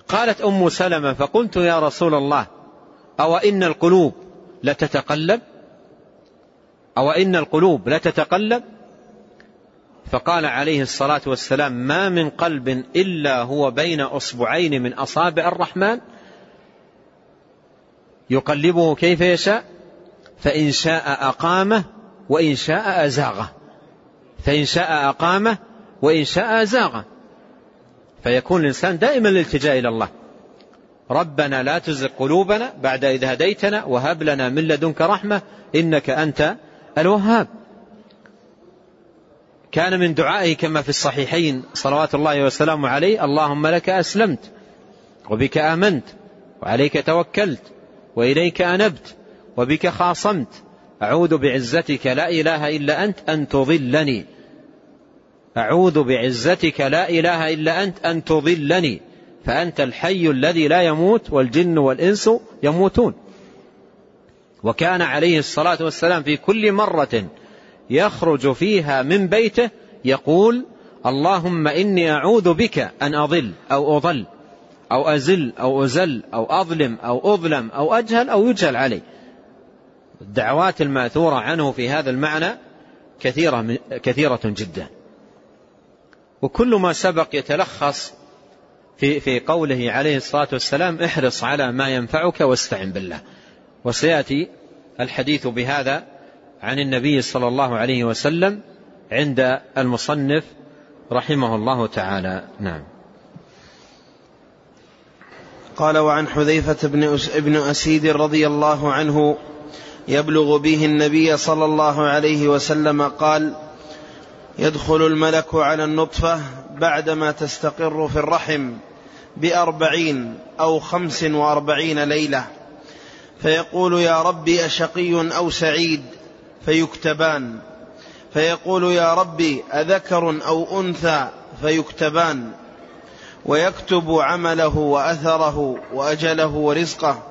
قالت أم سلمة فقلت يا رسول الله أو إن القلوب لتتقلب أو إن القلوب لتتقلب فقال عليه الصلاة والسلام ما من قلب إلا هو بين أصبعين من أصابع الرحمن يقلبه كيف يشاء فإن شاء أقامه وإن شاء أزاغه. فإن شاء أقامه وإن شاء أزاغه. فيكون الإنسان دائما الالتجاء إلى الله. ربنا لا تزغ قلوبنا بعد إذ هديتنا وهب لنا من لدنك رحمة إنك أنت الوهاب. كان من دعائه كما في الصحيحين صلوات الله وسلامه عليه اللهم لك أسلمت وبك آمنت وعليك توكلت وإليك أنبت وبك خاصمت. أعوذ بعزتك لا إله إلا أنت أن تضلني. أعوذ بعزتك لا إله إلا أنت أن تضلني فأنت الحي الذي لا يموت والجن والإنس يموتون. وكان عليه الصلاة والسلام في كل مرة يخرج فيها من بيته يقول اللهم إني أعوذ بك أن أضل أو أضل أو أزل أو أزل أو أظلم أو أظلم أو أجهل أو يجهل علي. الدعوات المأثورة عنه في هذا المعنى كثيرة, كثيرة جدا. وكل ما سبق يتلخص في, في قوله عليه الصلاة والسلام احرص على ما ينفعك واستعن بالله. وسيأتي الحديث بهذا عن النبي صلى الله عليه وسلم عند المصنف رحمه الله تعالى. نعم. قال وعن حذيفة بن, أسيد رضي الله عنه يبلغ به النبي صلى الله عليه وسلم قال يدخل الملك على النطفة بعدما تستقر في الرحم بأربعين أو خمس وأربعين ليلة. فيقول يا ربي أشقي أو سعيد؟ فيكتبان. فيقول يا ربي أذكر أو أنثى؟ فيكتبان. ويكتب عمله وأثره وأجله ورزقه.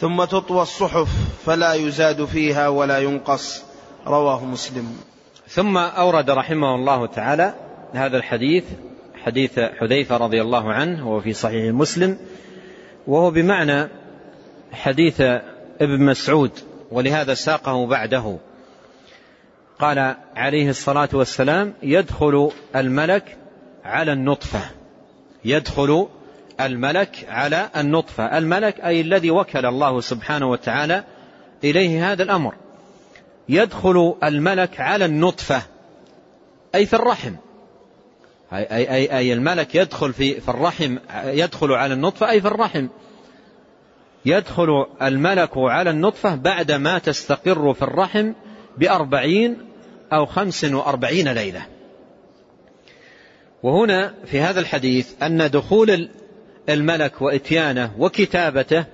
ثم تطوى الصحف فلا يزاد فيها ولا ينقص. رواه مسلم. ثم أورد رحمه الله تعالى هذا الحديث حديث حذيفة رضي الله عنه وهو في صحيح مسلم وهو بمعنى حديث ابن مسعود ولهذا ساقه بعده. قال عليه الصلاة والسلام يدخل الملك على النطفة يدخل الملك على النطفة الملك أي الذي وكل الله سبحانه وتعالى إليه هذا الأمر. يدخل الملك على النطفة أي في الرحم. أي, أي, أي, الملك يدخل في, في الرحم يدخل على النطفة أي في الرحم. يدخل الملك على النطفة بعدما تستقر في الرحم بأربعين أو خمس وأربعين ليلة. وهنا في هذا الحديث أن دخول الملك وإتيانه وكتابته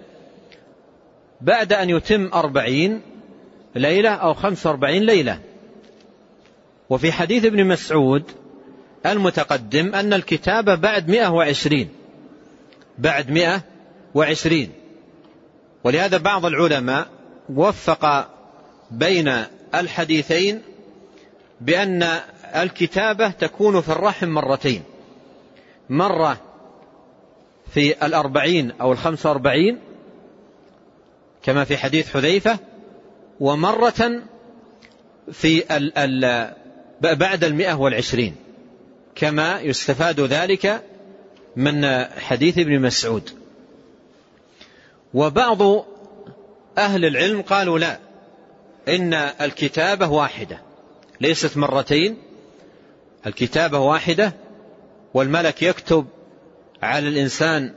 بعد أن يتم أربعين ليلة أو خمس وأربعين ليلة. وفي حديث ابن مسعود المتقدم أن الكتابة بعد مئة وعشرين. بعد مئة وعشرين. ولهذا بعض العلماء وفق بين الحديثين بأن الكتابة تكون في الرحم مرتين. مرة في الأربعين أو الخمس وأربعين كما في حديث حذيفة ومرة في ال ال بعد المئة والعشرين كما يستفاد ذلك من حديث ابن مسعود. وبعض أهل العلم قالوا لا إن الكتابة واحدة ليست مرتين الكتابة واحدة والملك يكتب على الإنسان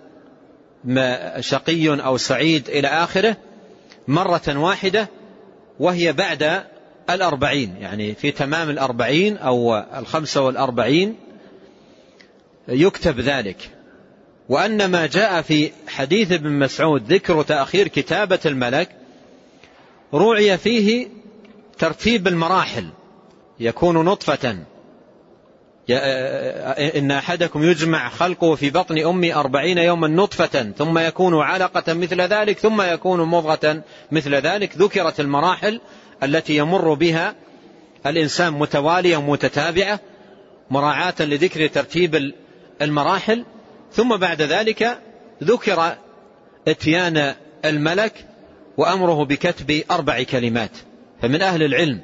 شقي أو سعيد إلى آخره مرة واحدة وهي بعد الأربعين يعني في تمام الأربعين أو الخمسة والأربعين يكتب ذلك. وأن ما جاء في حديث ابن مسعود ذكر تأخير كتابة الملك روعي فيه ترتيب المراحل يكون نطفة. إن أحدكم يجمع خلقه في بطن أمي أربعين يوما نطفة ثم يكون علقة مثل ذلك ثم يكون مضغة مثل ذلك. ذكرت المراحل التي يمر بها الإنسان متوالية ومتتابعة مراعاة لذكر ترتيب المراحل. ثم بعد ذلك ذكر إتيان الملك وأمره بكتب أربع كلمات. فمن أهل العلم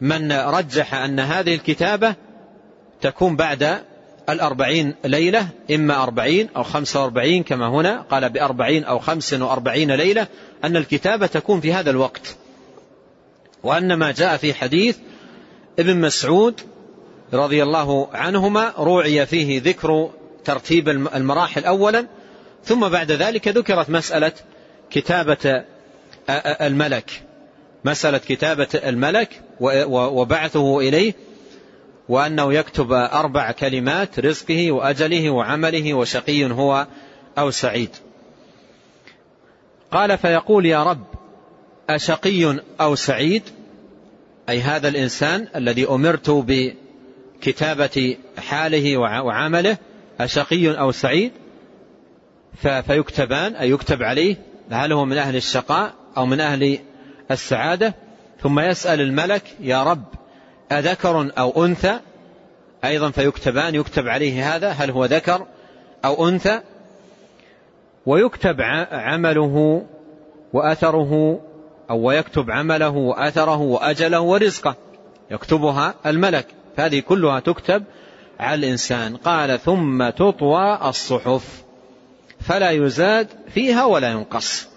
من رجح أن هذه الكتابة تكون بعد الأربعين ليلة إما أربعين أو خمسة وأربعين كما هنا قال بأربعين أو خمس وأربعين ليلة أن الكتابة تكون في هذا الوقت. وأن ما جاء في حديث ابن مسعود رضي الله عنهما روعي فيه ذكر ترتيب المراحل أولا ثم بعد ذلك ذكرت مسألة كتابة الملك. مسألة كتابة الملك وبعثه إليه وأنه يكتب أربع كلمات رزقه وأجله وعمله وشقي هو أو سعيد. قال فيقول يا رب أشقي أو سعيد؟ أي هذا الإنسان الذي أمرت بكتابة حاله وعمله أشقي أو سعيد؟ فيكتبان أي يكتب عليه هل هو من أهل الشقاء أو من أهل السعادة؟ ثم يسأل الملك يا رب أذكر أو أنثى؟ أيضا فيكتبان يكتب عليه هذا. هل هو ذكر أو أنثى؟ ويكتب عمله وأثره أو ويكتب عمله وأثره وأجله ورزقه. يكتبها الملك. فهذه كلها تكتب على الإنسان. قال ثم تطوى الصحف. فلا يزاد فيها ولا ينقص.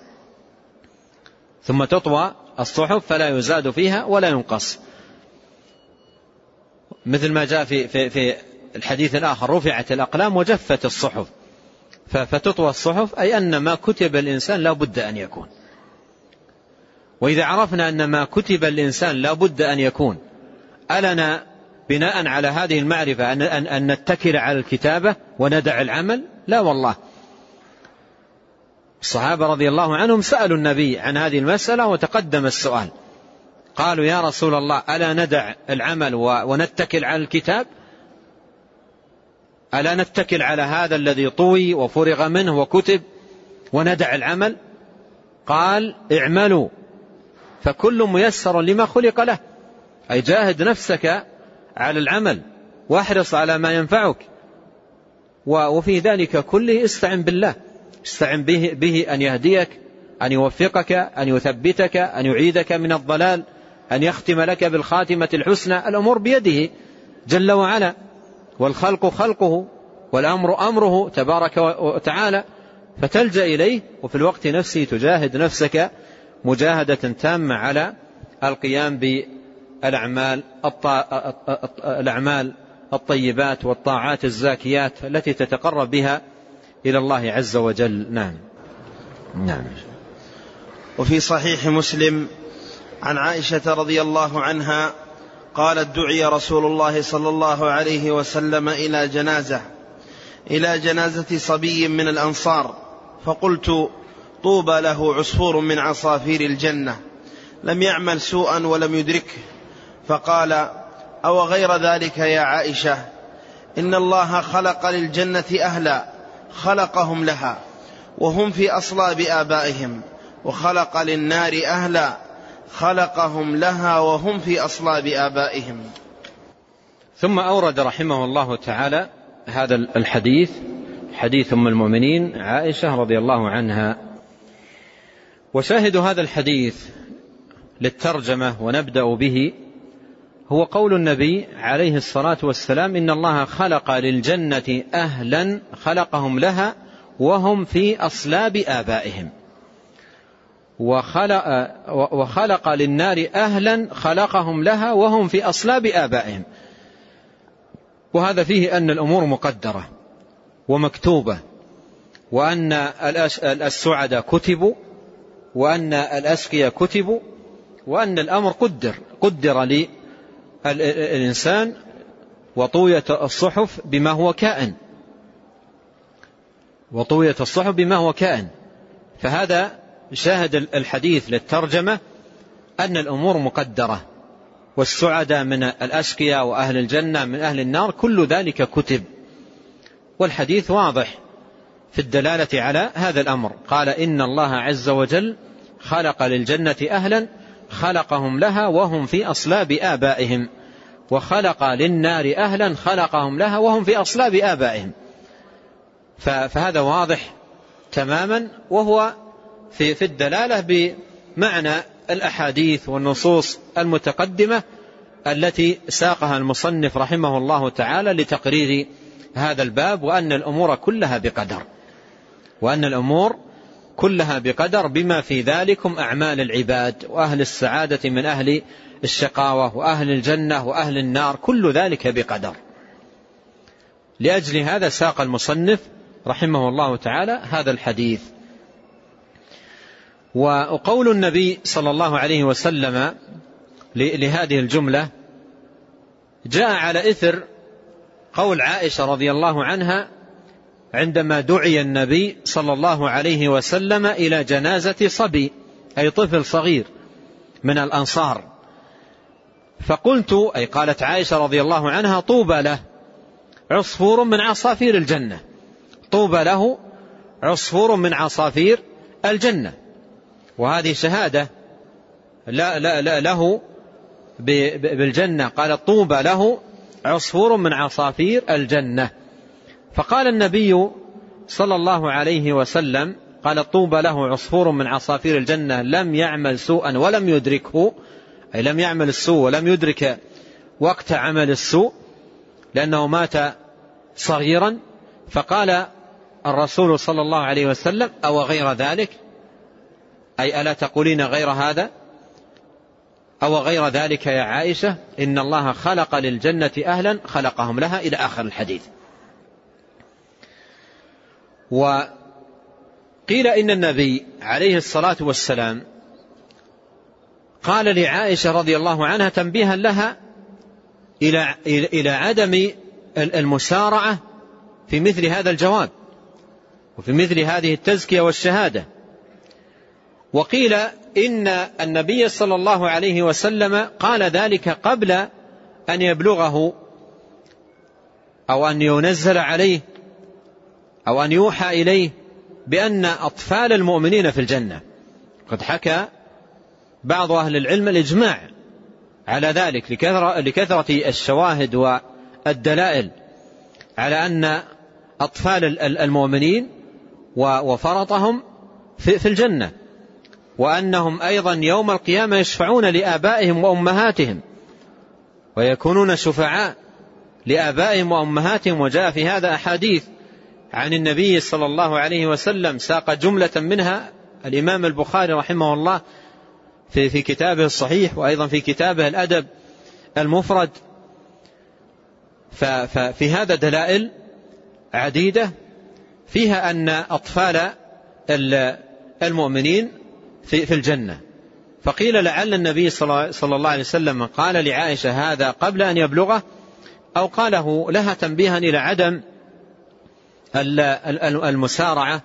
ثم تطوى الصحف فلا يزاد فيها ولا ينقص. مثل ما جاء في, في, في الحديث الآخر رفعت الأقلام وجفت الصحف. فتطوى الصحف أي أن ما كتب الإنسان لا بد أن يكون. وإذا عرفنا أن ما كتب الإنسان لا بد أن يكون ألنا بناء على هذه المعرفة أن, أن, أن نتكل على الكتابة وندع العمل؟ لا والله. الصحابة رضي الله عنهم سألوا النبي عن هذه المسألة وتقدم السؤال. قالوا يا رسول الله ألا ندع العمل ونتكل على الكتاب؟ ألا نتكل على هذا الذي طوي وفرغ منه وكتب وندع العمل؟ قال اعملوا. فكل ميسر لما خلق له. أي جاهد نفسك على العمل واحرص على ما ينفعك. وفي ذلك كله استعن بالله. استعن به, به أن يهديك أن يوفقك أن يثبتك أن يعيدك من الضلال. أن يختم لك بالخاتمة الحسنى الأمور بيده جل وعلا. والخلق خلقه والأمر أمره تبارك وتعالى. فتلجأ إليه وفي الوقت نفسه تجاهد نفسك مجاهدة تامة على القيام بالأعمال الأعمال الطيبات والطاعات الزاكيات التي تتقرب بها إلى الله عز وجل. نعم. نعم. وفي صحيح مسلم عن عائشة رضي الله عنها قالت دعي رسول الله صلى الله عليه وسلم إلى جنازة إلى جنازة صبي من الأنصار. فقلت طوبى له عصفور من عصافير الجنة لم يعمل سوءا ولم يدركه. فقال أو غير ذلك يا عائشة؟ إن الله خلق للجنة أهلا خلقهم لها وهم في أصلاب آبائهم وخلق للنار أهلا. خلقهم لها وهم في أصلاب آبائهم. ثم أورد رحمه الله تعالى هذا الحديث حديث أم المؤمنين عائشة رضي الله عنها. وشاهد هذا الحديث للترجمة ونبدأ به هو قول النبي عليه الصلاة والسلام إن الله خلق للجنة أهلا خلقهم لها وهم في أصلاب آبائهم. وخلق, وخلق للنار أهلا خلقهم لها وهم في أصلاب آبائهم. وهذا فيه أن الأمور مقدرة ومكتوبة وأن السعداء كتبوا وأن الأسقياء كتبوا وأن الأمر قدر قدر للإنسان وطوية الصحف بما هو كائن. وطوية الصحف بما هو كائن. فهذا شاهد الحديث للترجمة أن الأمور مقدرة والسعداء من الأشقياء وأهل الجنة من أهل النار كل ذلك كتب. والحديث واضح في الدلالة على هذا الأمر. قال إن الله عز وجل خلق للجنة أهلا خلقهم لها وهم في أصلاب آبائهم. وخلق للنار أهلا خلقهم لها وهم في أصلاب آبائهم. فهذا واضح تماما وهو في في الدلالة بمعنى الأحاديث والنصوص المتقدمة التي ساقها المصنف رحمه الله تعالى لتقرير هذا الباب وأن الأمور كلها بقدر. وأن الأمور كلها بقدر بما في ذلكم أعمال العباد وأهل السعادة من أهل الشقاوة وأهل الجنة وأهل النار كل ذلك بقدر. لأجل هذا ساق المصنف رحمه الله تعالى هذا الحديث. وقول النبي صلى الله عليه وسلم لهذه الجملة جاء على إثر قول عائشة رضي الله عنها عندما دعي النبي صلى الله عليه وسلم إلى جنازة صبي أي طفل صغير من الأنصار. فقلت أي قالت عائشة رضي الله عنها طوبى له عصفور من عصافير الجنة. طوبى له عصفور من عصافير الجنة. وهذه شهادة لا لا لا له بالجنة. قال طوبى له عصفور من عصافير الجنة. فقال النبي صلى الله عليه وسلم قال طوبى له عصفور من عصافير الجنة لم يعمل سوءا ولم يدركه أي لم يعمل السوء ولم يدرك وقت عمل السوء لأنه مات صغيرا. فقال الرسول صلى الله عليه وسلم أو غير ذلك؟ أي ألا تقولين غير هذا؟ أو غير ذلك يا عائشة؟ إن الله خلق للجنة أهلا خلقهم لها إلى آخر الحديث. وقيل إن النبي عليه الصلاة والسلام قال لعائشة رضي الله عنها تنبيها لها إلى إلى عدم المسارعة في مثل هذا الجواب وفي مثل هذه التزكية والشهادة. وقيل إن النبي صلى الله عليه وسلم قال ذلك قبل أن يبلغه أو أن ينزل عليه أو أن يوحى إليه بأن أطفال المؤمنين في الجنة. قد حكى بعض أهل العلم الإجماع على ذلك لكثرة, الشواهد والدلائل على أن أطفال المؤمنين وفرطهم في الجنة. وأنهم أيضا يوم القيامة يشفعون لآبائهم وأمهاتهم ويكونون شفعاء لآبائهم وأمهاتهم. وجاء في هذا أحاديث عن النبي صلى الله عليه وسلم ساق جملة منها الإمام البخاري رحمه الله في في كتابه الصحيح وأيضا في كتابه الأدب المفرد. ففي هذا دلائل عديدة فيها أن أطفال المؤمنين في, في الجنة. فقيل لعل النبي صلى الله عليه وسلم قال لعائشة هذا قبل أن يبلغه أو قاله لها تنبيها إلى عدم المسارعة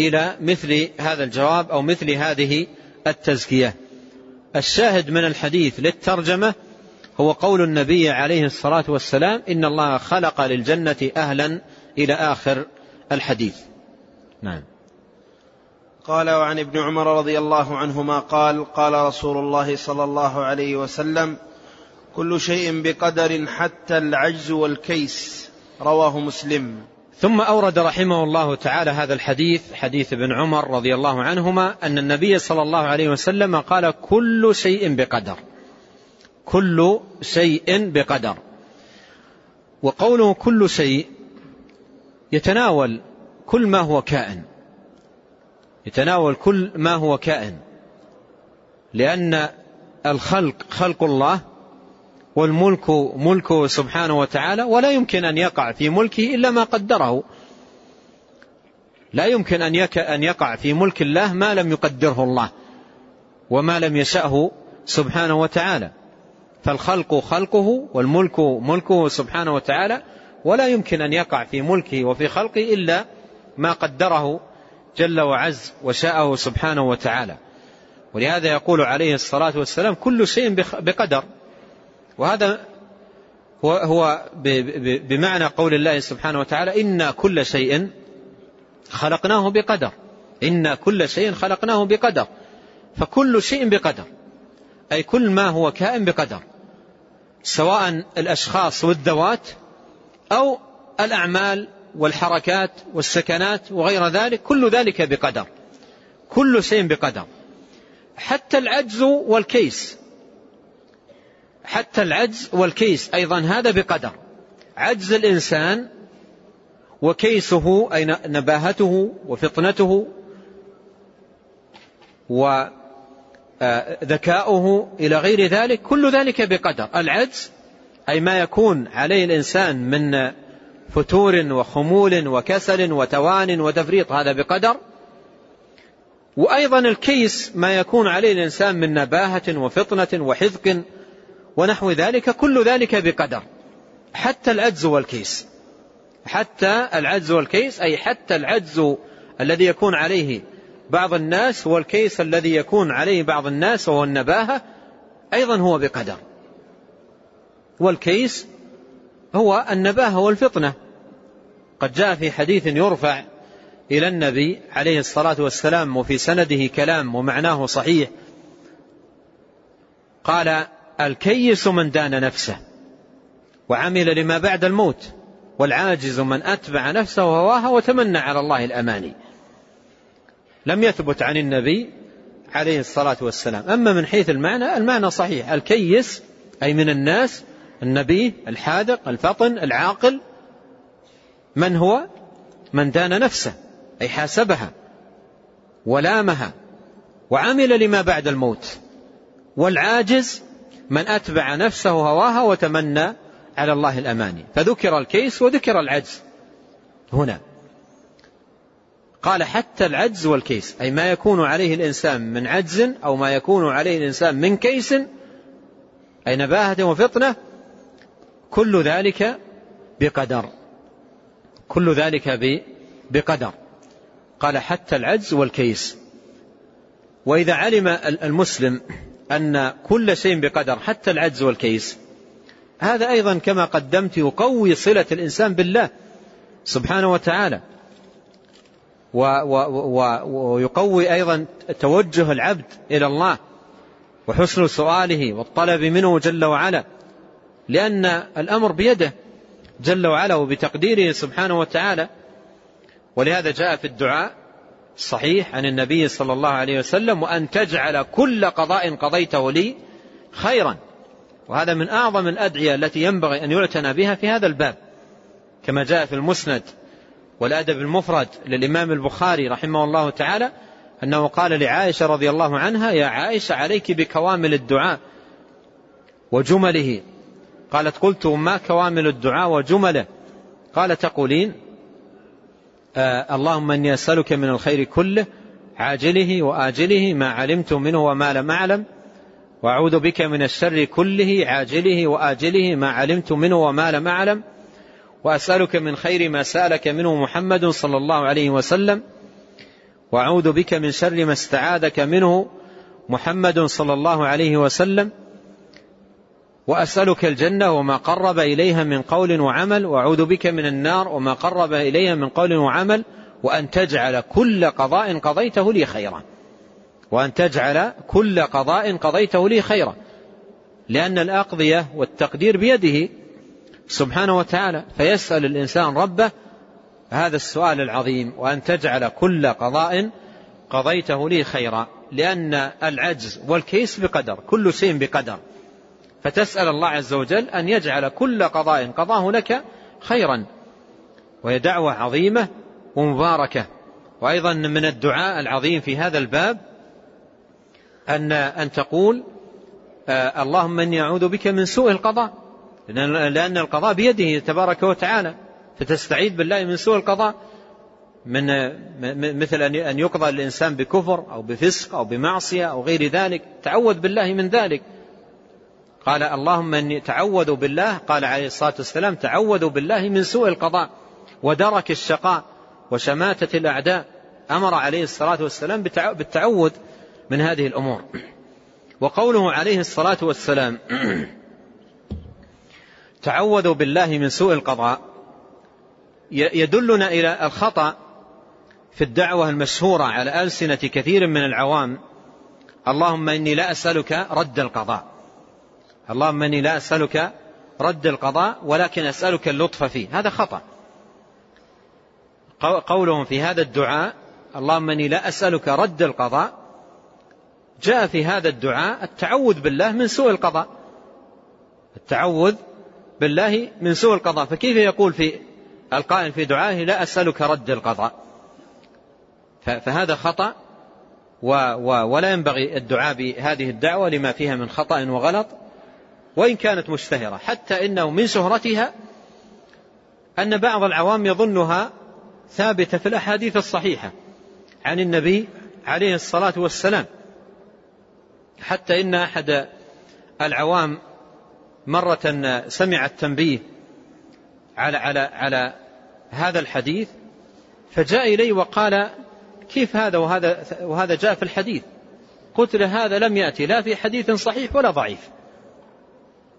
إلى مثل هذا الجواب أو مثل هذه التزكية. الشاهد من الحديث للترجمة هو قول النبي عليه الصلاة والسلام إن الله خلق للجنة أهلا إلى آخر الحديث. نعم. قال وعن ابن عمر رضي الله عنهما قال قال رسول الله صلى الله عليه وسلم كل شيء بقدر حتى العجز والكيس رواه مسلم. ثم أورد رحمه الله تعالى هذا الحديث حديث ابن عمر رضي الله عنهما أن النبي صلى الله عليه وسلم قال كل شيء بقدر كل شيء بقدر. وقوله كل شيء يتناول كل ما هو كائن. يتناول كل ما هو كائن. لأن الخلق خلق الله والملك ملكه سبحانه وتعالى ولا يمكن أن يقع في ملكه إلا ما قدره. لا يمكن أن يقع في ملك الله ما لم يقدره الله وما لم يشأه سبحانه وتعالى. فالخلق خلقه والملك ملكه سبحانه وتعالى ولا يمكن أن يقع في ملكه وفي خلقه إلا ما قدره جل وعز وشاءه سبحانه وتعالى. ولهذا يقول عليه الصلاة والسلام كل شيء بقدر. وهذا هو, هو بمعنى قول الله سبحانه وتعالى إنا كل شيء خلقناه بقدر. إنا كل شيء خلقناه بقدر. فكل شيء بقدر. أي كل ما هو كائن بقدر. سواء الأشخاص والذوات أو الأعمال والحركات والسكنات وغير ذلك كل ذلك بقدر. كل شيء بقدر. حتى العجز والكيس. حتى العجز والكيس أيضا هذا بقدر. عجز الإنسان وكيسه أي نباهته وفطنته وذكاؤه إلى غير ذلك كل ذلك بقدر. العجز أي ما يكون عليه الإنسان من فتور وخمول وكسل وتوان وتفريط هذا بقدر. وأيضا الكيس ما يكون عليه الإنسان من نباهة وفطنة وحذق ونحو ذلك كل ذلك بقدر. حتى العجز والكيس. حتى العجز والكيس أي حتى العجز الذي يكون عليه بعض الناس والكيس الذي يكون عليه بعض الناس وهو النباهة أيضا هو بقدر. والكيس هو النباهة والفطنة. قد جاء في حديث يرفع إلى النبي عليه الصلاة والسلام وفي سنده كلام ومعناه صحيح. قال الكيس من دان نفسه وعمل لما بعد الموت والعاجز من أتبع نفسه هواها وتمنى على الله الأماني. لم يثبت عن النبي عليه الصلاة والسلام. أما من حيث المعنى المعنى صحيح. الكيس أي من الناس النبي الحاذق الفطن العاقل. من هو؟ من دان نفسه أي حاسبها ولامها وعمل لما بعد الموت. والعاجز من أتبع نفسه هواها وتمنى على الله الأماني. فذكر الكيس وذكر العجز. هنا. قال حتى العجز والكيس. أي ما يكون عليه الإنسان من عجز أو ما يكون عليه الإنسان من كيس أي نباهة وفطنة كل ذلك بقدر. كل ذلك بقدر. قال حتى العجز والكيس. وإذا علم المسلم أن كل شيء بقدر حتى العجز والكيس. هذا أيضا كما قدمت يقوي صلة الإنسان بالله سبحانه وتعالى. ويقوي أيضا توجه العبد إلى الله وحسن سؤاله والطلب منه جل وعلا. لأن الأمر بيده جل وعلا وبتقديره سبحانه وتعالى. ولهذا جاء في الدعاء الصحيح عن النبي صلى الله عليه وسلم وأن تجعل كل قضاء قضيته لي خيرا. وهذا من أعظم الأدعية التي ينبغي أن يعتنى بها في هذا الباب. كما جاء في المسند والأدب المفرد للإمام البخاري رحمه الله تعالى أنه قال لعائشة رضي الله عنها يا عائشة عليك بكوامل الدعاء وجمله قالت قلت ما كوامل الدعاء وجمله. قال تقولين آه اللهم إني أسألك من الخير كله عاجله وآجله ما علمت منه وما لم أعلم وأعوذ بك من الشر كله عاجله وآجله ما علمت منه وما لم أعلم وأسألك من خير ما سألك منه محمد صلى الله عليه وسلم وأعوذ بك من شر ما استعاذك منه محمد صلى الله عليه وسلم وأسألك الجنة وما قرب إليها من قول وعمل وأعوذ بك من النار وما قرب إليها من قول وعمل وأن تجعل كل قضاء قضيته لي خيرا. وأن تجعل كل قضاء قضيته لي خيرا. لأن الأقضية والتقدير بيده سبحانه وتعالى فيسأل الإنسان ربه هذا السؤال العظيم وأن تجعل كل قضاء قضيته لي خيرا. لأن العجز والكيس بقدر كل شيء بقدر. فتسأل الله عز وجل أن يجعل كل قضاء قضاه لك خيرا. وهي دعوة عظيمة ومباركة. وأيضا من الدعاء العظيم في هذا الباب أن أن تقول آه اللهم إني أعوذ بك من سوء القضاء. لأن القضاء بيده تبارك وتعالى. فتستعيذ بالله من سوء القضاء. من مثل أن يقضى الإنسان بكفر أو بفسق أو بمعصية أو غير ذلك. تعوذ بالله من ذلك. قال اللهم إني تعوذوا بالله قال عليه الصلاة والسلام تعوذوا بالله من سوء القضاء ودرك الشقاء وشماتة الأعداء. أمر عليه الصلاة والسلام بالتعوذ من هذه الأمور. وقوله عليه الصلاة والسلام تعوذوا بالله من سوء القضاء يدلنا إلى الخطأ في الدعوة المشهورة على ألسنة كثير من العوام. اللهم إني لا أسألك رد القضاء اللهم إني لا أسألك رد القضاء ولكن أسألك اللطف فيه. هذا خطأ. قولهم في هذا الدعاء اللهم إني لا أسألك رد القضاء. جاء في هذا الدعاء التعوذ بالله من سوء القضاء. التعوذ بالله من سوء القضاء. فكيف يقول في القائل في دعائه لا أسألك رد القضاء؟ فهذا خطأ ولا ينبغي الدعاء بهذه الدعوة لما فيها من خطأ وغلط. وإن كانت مشتهرة حتى إنه من شهرتها أن بعض العوام يظنها ثابتة في الأحاديث الصحيحة عن النبي عليه الصلاة والسلام. حتى إن أحد العوام مرة سمع التنبيه على على على هذا الحديث فجاء إلي وقال كيف هذا وهذا, وهذا جاء في الحديث؟ قلت له هذا لم يأتي لا في حديث صحيح ولا ضعيف.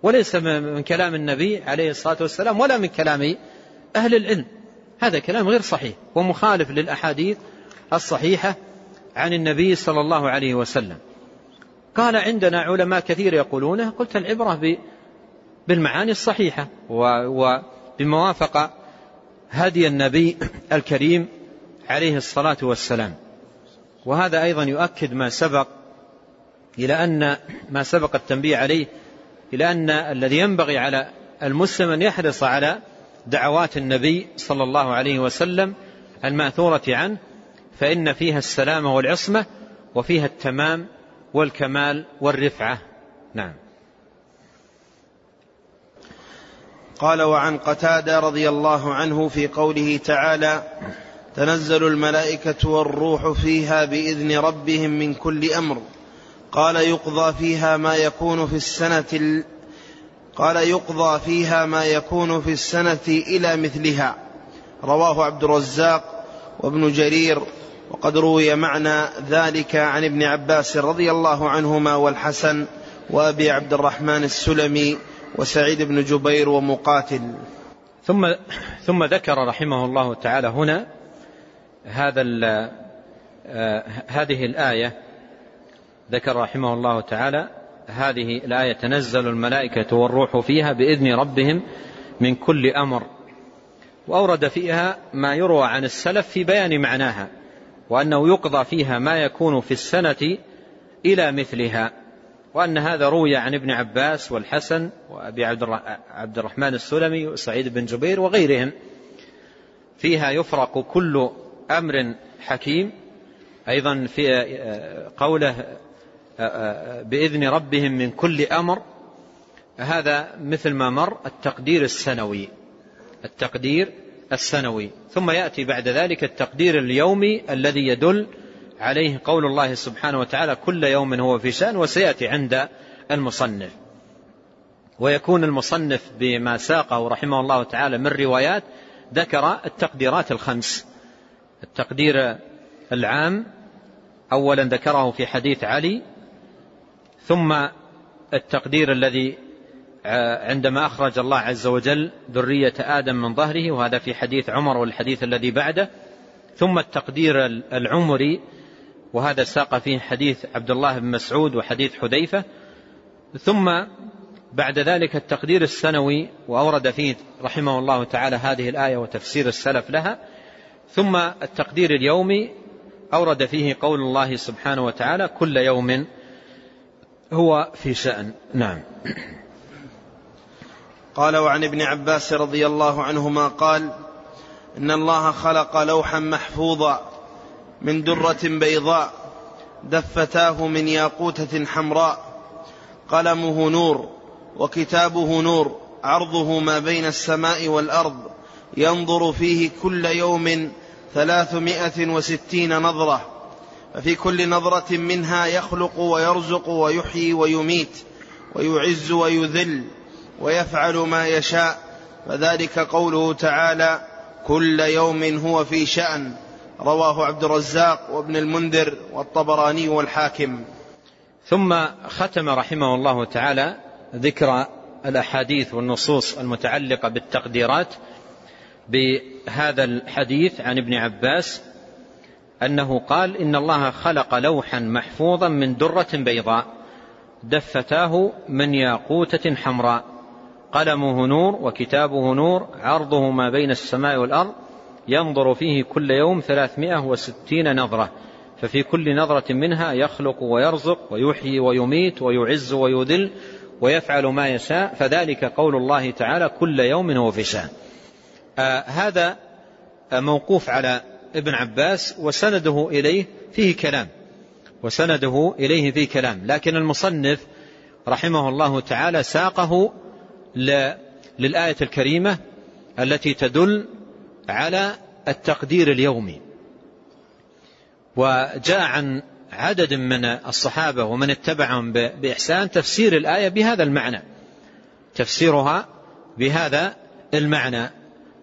وليس من كلام النبي عليه الصلاة والسلام ولا من كلام أهل العلم. هذا كلام غير صحيح ومخالف للأحاديث الصحيحة عن النبي صلى الله عليه وسلم. قال عندنا علماء كثير يقولونه قلت العبرة بالمعاني الصحيحة وبموافقة هدي النبي الكريم عليه الصلاة والسلام. وهذا أيضا يؤكد ما سبق إلى أن ما سبق التنبيه عليه إلى أن الذي ينبغي على المسلم أن يحرص على دعوات النبي صلى الله عليه وسلم المأثورة عنه فإن فيها السلامة والعصمة وفيها التمام والكمال والرفعة. نعم. قال وعن قتادة رضي الله عنه في قوله تعالى تنزل الملائكة والروح فيها بإذن ربهم من كل أمر. قال يقضى فيها ما يكون في السنة ال... قال يقضى فيها ما يكون في السنة إلى مثلها. رواه عبد الرزاق وابن جرير وقد روي معنى ذلك عن ابن عباس رضي الله عنهما والحسن وأبي عبد الرحمن السلمي وسعيد بن جبير ومقاتل. ثم ثم ذكر رحمه الله تعالى هنا هذا آه، هذه الآية ذكر رحمه الله تعالى هذه الآية تنزل الملائكة والروح فيها بإذن ربهم من كل أمر. وأورد فيها ما يروى عن السلف في بيان معناها وأنه يقضى فيها ما يكون في السنة إلى مثلها. وأن هذا روي عن ابن عباس والحسن وأبي عبد الرحمن السلمي وسعيد بن جبير وغيرهم. فيها يفرق كل أمر حكيم. أيضا في قوله بإذن ربهم من كل أمر هذا مثل ما مر التقدير السنوي التقدير السنوي. ثم يأتي بعد ذلك التقدير اليومي الذي يدل عليه قول الله سبحانه وتعالى كل يوم هو في شأن وسيأتي عند المصنف. ويكون المصنف بما ساقه رحمه الله تعالى من روايات ذكر التقديرات الخمس. التقدير العام أولا ذكره في حديث علي ثم التقدير الذي عندما أخرج الله عز وجل ذرية آدم من ظهره وهذا في حديث عمر والحديث الذي بعده ثم التقدير العمري وهذا ساق فيه حديث عبد الله بن مسعود وحديث حذيفة. ثم بعد ذلك التقدير السنوي وأورد فيه رحمه الله تعالى هذه الآية وتفسير السلف لها. ثم التقدير اليومي أورد فيه قول الله سبحانه وتعالى كل يوم هو في شأن. نعم. قال وعن ابن عباس رضي الله عنهما قال إن الله خلق لوحا محفوظا من درة بيضاء دفتاه من ياقوتة حمراء قلمه نور وكتابه نور عرضه ما بين السماء والأرض ينظر فيه كل يوم ثلاثمائة وستين نظرة. ففي كل نظرة منها يخلق ويرزق ويحيي ويميت ويعز ويذل ويفعل ما يشاء. فذلك قوله تعالى كل يوم هو في شأن. رواه عبد الرزاق وابن المنذر والطبراني والحاكم. ثم ختم رحمه الله تعالى ذكر الأحاديث والنصوص المتعلقة بالتقديرات بهذا الحديث عن ابن عباس أنه قال إن الله خلق لوحا محفوظا من درة بيضاء دفتاه من ياقوتة حمراء. قلمه نور وكتابه نور عرضه ما بين السماء والأرض ينظر فيه كل يوم ثلاثمائة وستين نظرة. ففي كل نظرة منها يخلق ويرزق ويحيي ويميت ويعز ويذل ويفعل ما يشاء. فذلك قول الله تعالى كل يوم هو في شأن آه هذا موقوف على ابن عباس وسنده إليه فيه كلام. وسنده إليه فيه كلام. لكن المصنف رحمه الله تعالى ساقه للآية الكريمة التي تدل على التقدير اليومي. وجاء عن عدد من الصحابة ومن اتبعهم بإحسان تفسير الآية بهذا المعنى. تفسيرها بهذا المعنى.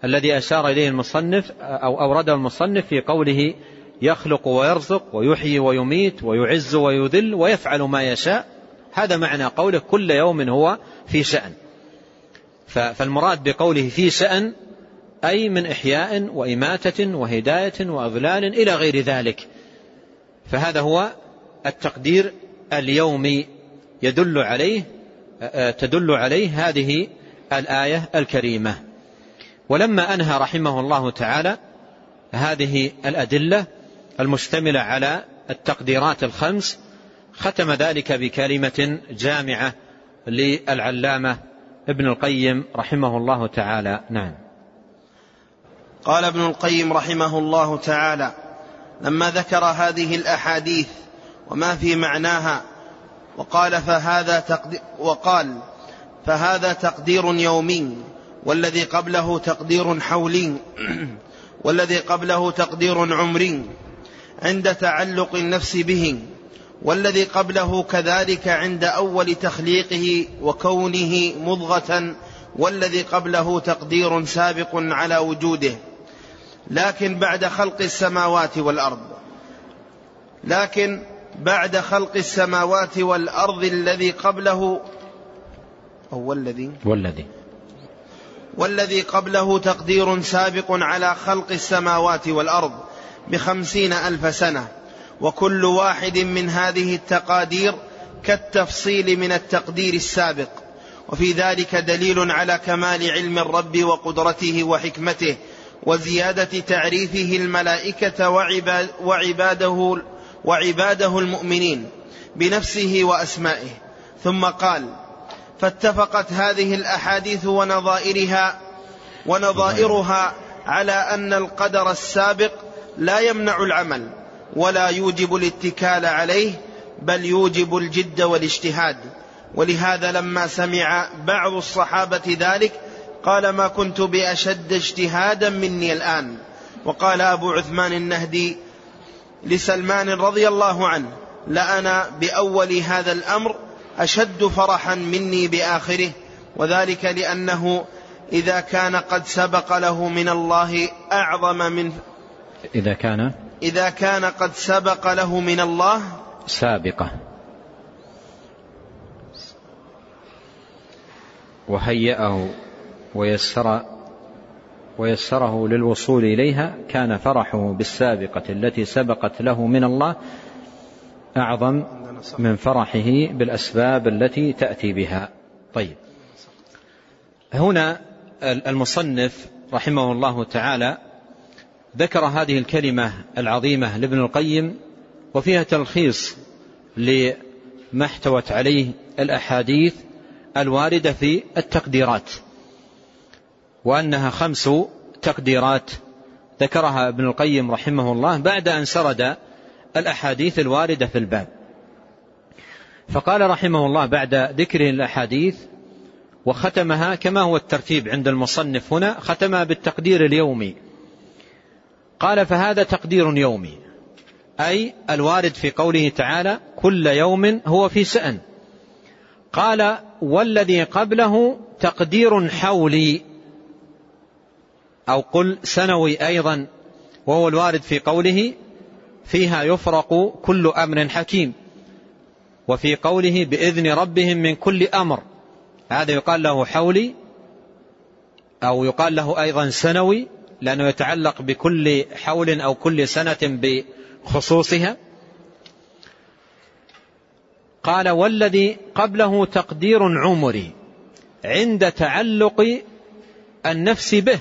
الذي أشار إليه المصنف أو أورده المصنف في قوله يخلق ويرزق ويحيي ويميت ويعز ويذل ويفعل ما يشاء. هذا معنى قوله كل يوم هو في شأن. فالمراد بقوله في شأن أي من إحياء وإماتة وهداية وأضلال إلى غير ذلك. فهذا هو التقدير اليومي يدل عليه تدل عليه هذه الآية الكريمة. ولما أنهى رحمه الله تعالى هذه الأدلة المشتملة على التقديرات الخمس ختم ذلك بكلمة جامعة للعلامة ابن القيم رحمه الله تعالى. نعم. قال ابن القيم رحمه الله تعالى لما ذكر هذه الأحاديث وما في معناها وقال فهذا تقدير وقال فهذا تقدير يومي والذي قبله تقدير حولي والذي قبله تقدير عمري عند تعلق النفس به والذي قبله كذلك عند أول تخليقه وكونه مضغة والذي قبله تقدير سابق على وجوده. لكن بعد خلق السماوات والأرض لكن بعد خلق السماوات والأرض الذي قبله أو والذي؟ والذي. والذي قبله تقدير سابق على خلق السماوات والأرض بخمسين ألف سنة. وكل واحد من هذه التقادير كالتفصيل من التقدير السابق. وفي ذلك دليل على كمال علم الرب وقدرته وحكمته وزيادة تعريفه الملائكة وعباد وعباده وعباده المؤمنين بنفسه وأسمائه. ثم قال فاتفقت هذه الأحاديث ونظائرها ونظائرها على أن القدر السابق لا يمنع العمل ولا يوجب الاتكال عليه بل يوجب الجد والاجتهاد. ولهذا لما سمع بعض الصحابة ذلك قال ما كنت بأشد اجتهادا مني الآن. وقال أبو عثمان النهدي لسلمان رضي الله عنه لأنا بأول هذا الأمر أشد فرحا مني بآخره وذلك لأنه إذا كان قد سبق له من الله أعظم من إذا كان إذا كان قد سبق له من الله سابقة. وهيأه ويسر ويسره للوصول إليها كان فرحه بالسابقة التي سبقت له من الله أعظم من فرحه بالأسباب التي تأتي بها. طيب. هنا المصنف رحمه الله تعالى ذكر هذه الكلمة العظيمة لابن القيم وفيها تلخيص لما احتوت عليه الأحاديث الواردة في التقديرات وأنها خمس تقديرات ذكرها ابن القيم رحمه الله بعد أن سرد الأحاديث الواردة في الباب. فقال رحمه الله بعد ذكر الأحاديث وختمها كما هو الترتيب عند المصنف هنا ختمها بالتقدير اليومي. قال فهذا تقدير يومي أي الوارد في قوله تعالى كل يوم هو في سأن قال والذي قبله تقدير حولي أو قل سنوي أيضا وهو الوارد في قوله فيها يفرق كل أمر حكيم. وفي قوله بإذن ربهم من كل أمر. هذا يقال له حولي أو يقال له أيضا سنوي لأنه يتعلق بكل حول أو كل سنة بخصوصها. قال والذي قبله تقدير عمري عند تعلق النفس به.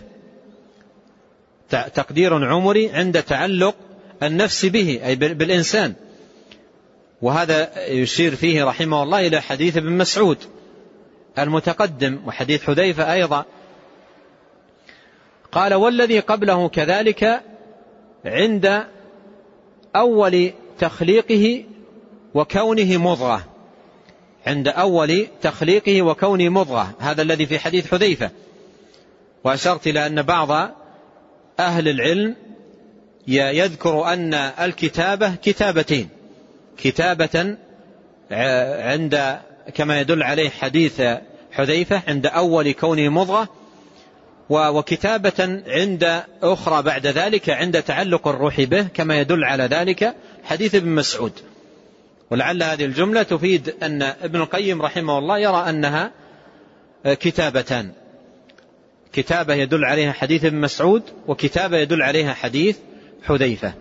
تقدير عمري عند تعلق النفس به أي بالإنسان. وهذا يشير فيه رحمه الله إلى حديث ابن مسعود المتقدم وحديث حذيفة أيضا. قال والذي قبله كذلك عند أول تخليقه وكونه مضغة. عند أول تخليقه وكونه مضغة. هذا الذي في حديث حذيفة. وأشرت إلى أن بعض أهل العلم يذكر أن الكتابة كتابتين. كتابة عند كما يدل عليه حديث حذيفة عند أول كونه مضغة وكتابة عند أخرى بعد ذلك عند تعلق الروح به كما يدل على ذلك حديث ابن مسعود. ولعل هذه الجملة تفيد أن ابن القيم رحمه الله يرى أنها كتابتان. كتابة يدل عليها حديث ابن مسعود وكتابة يدل عليها حديث حذيفة.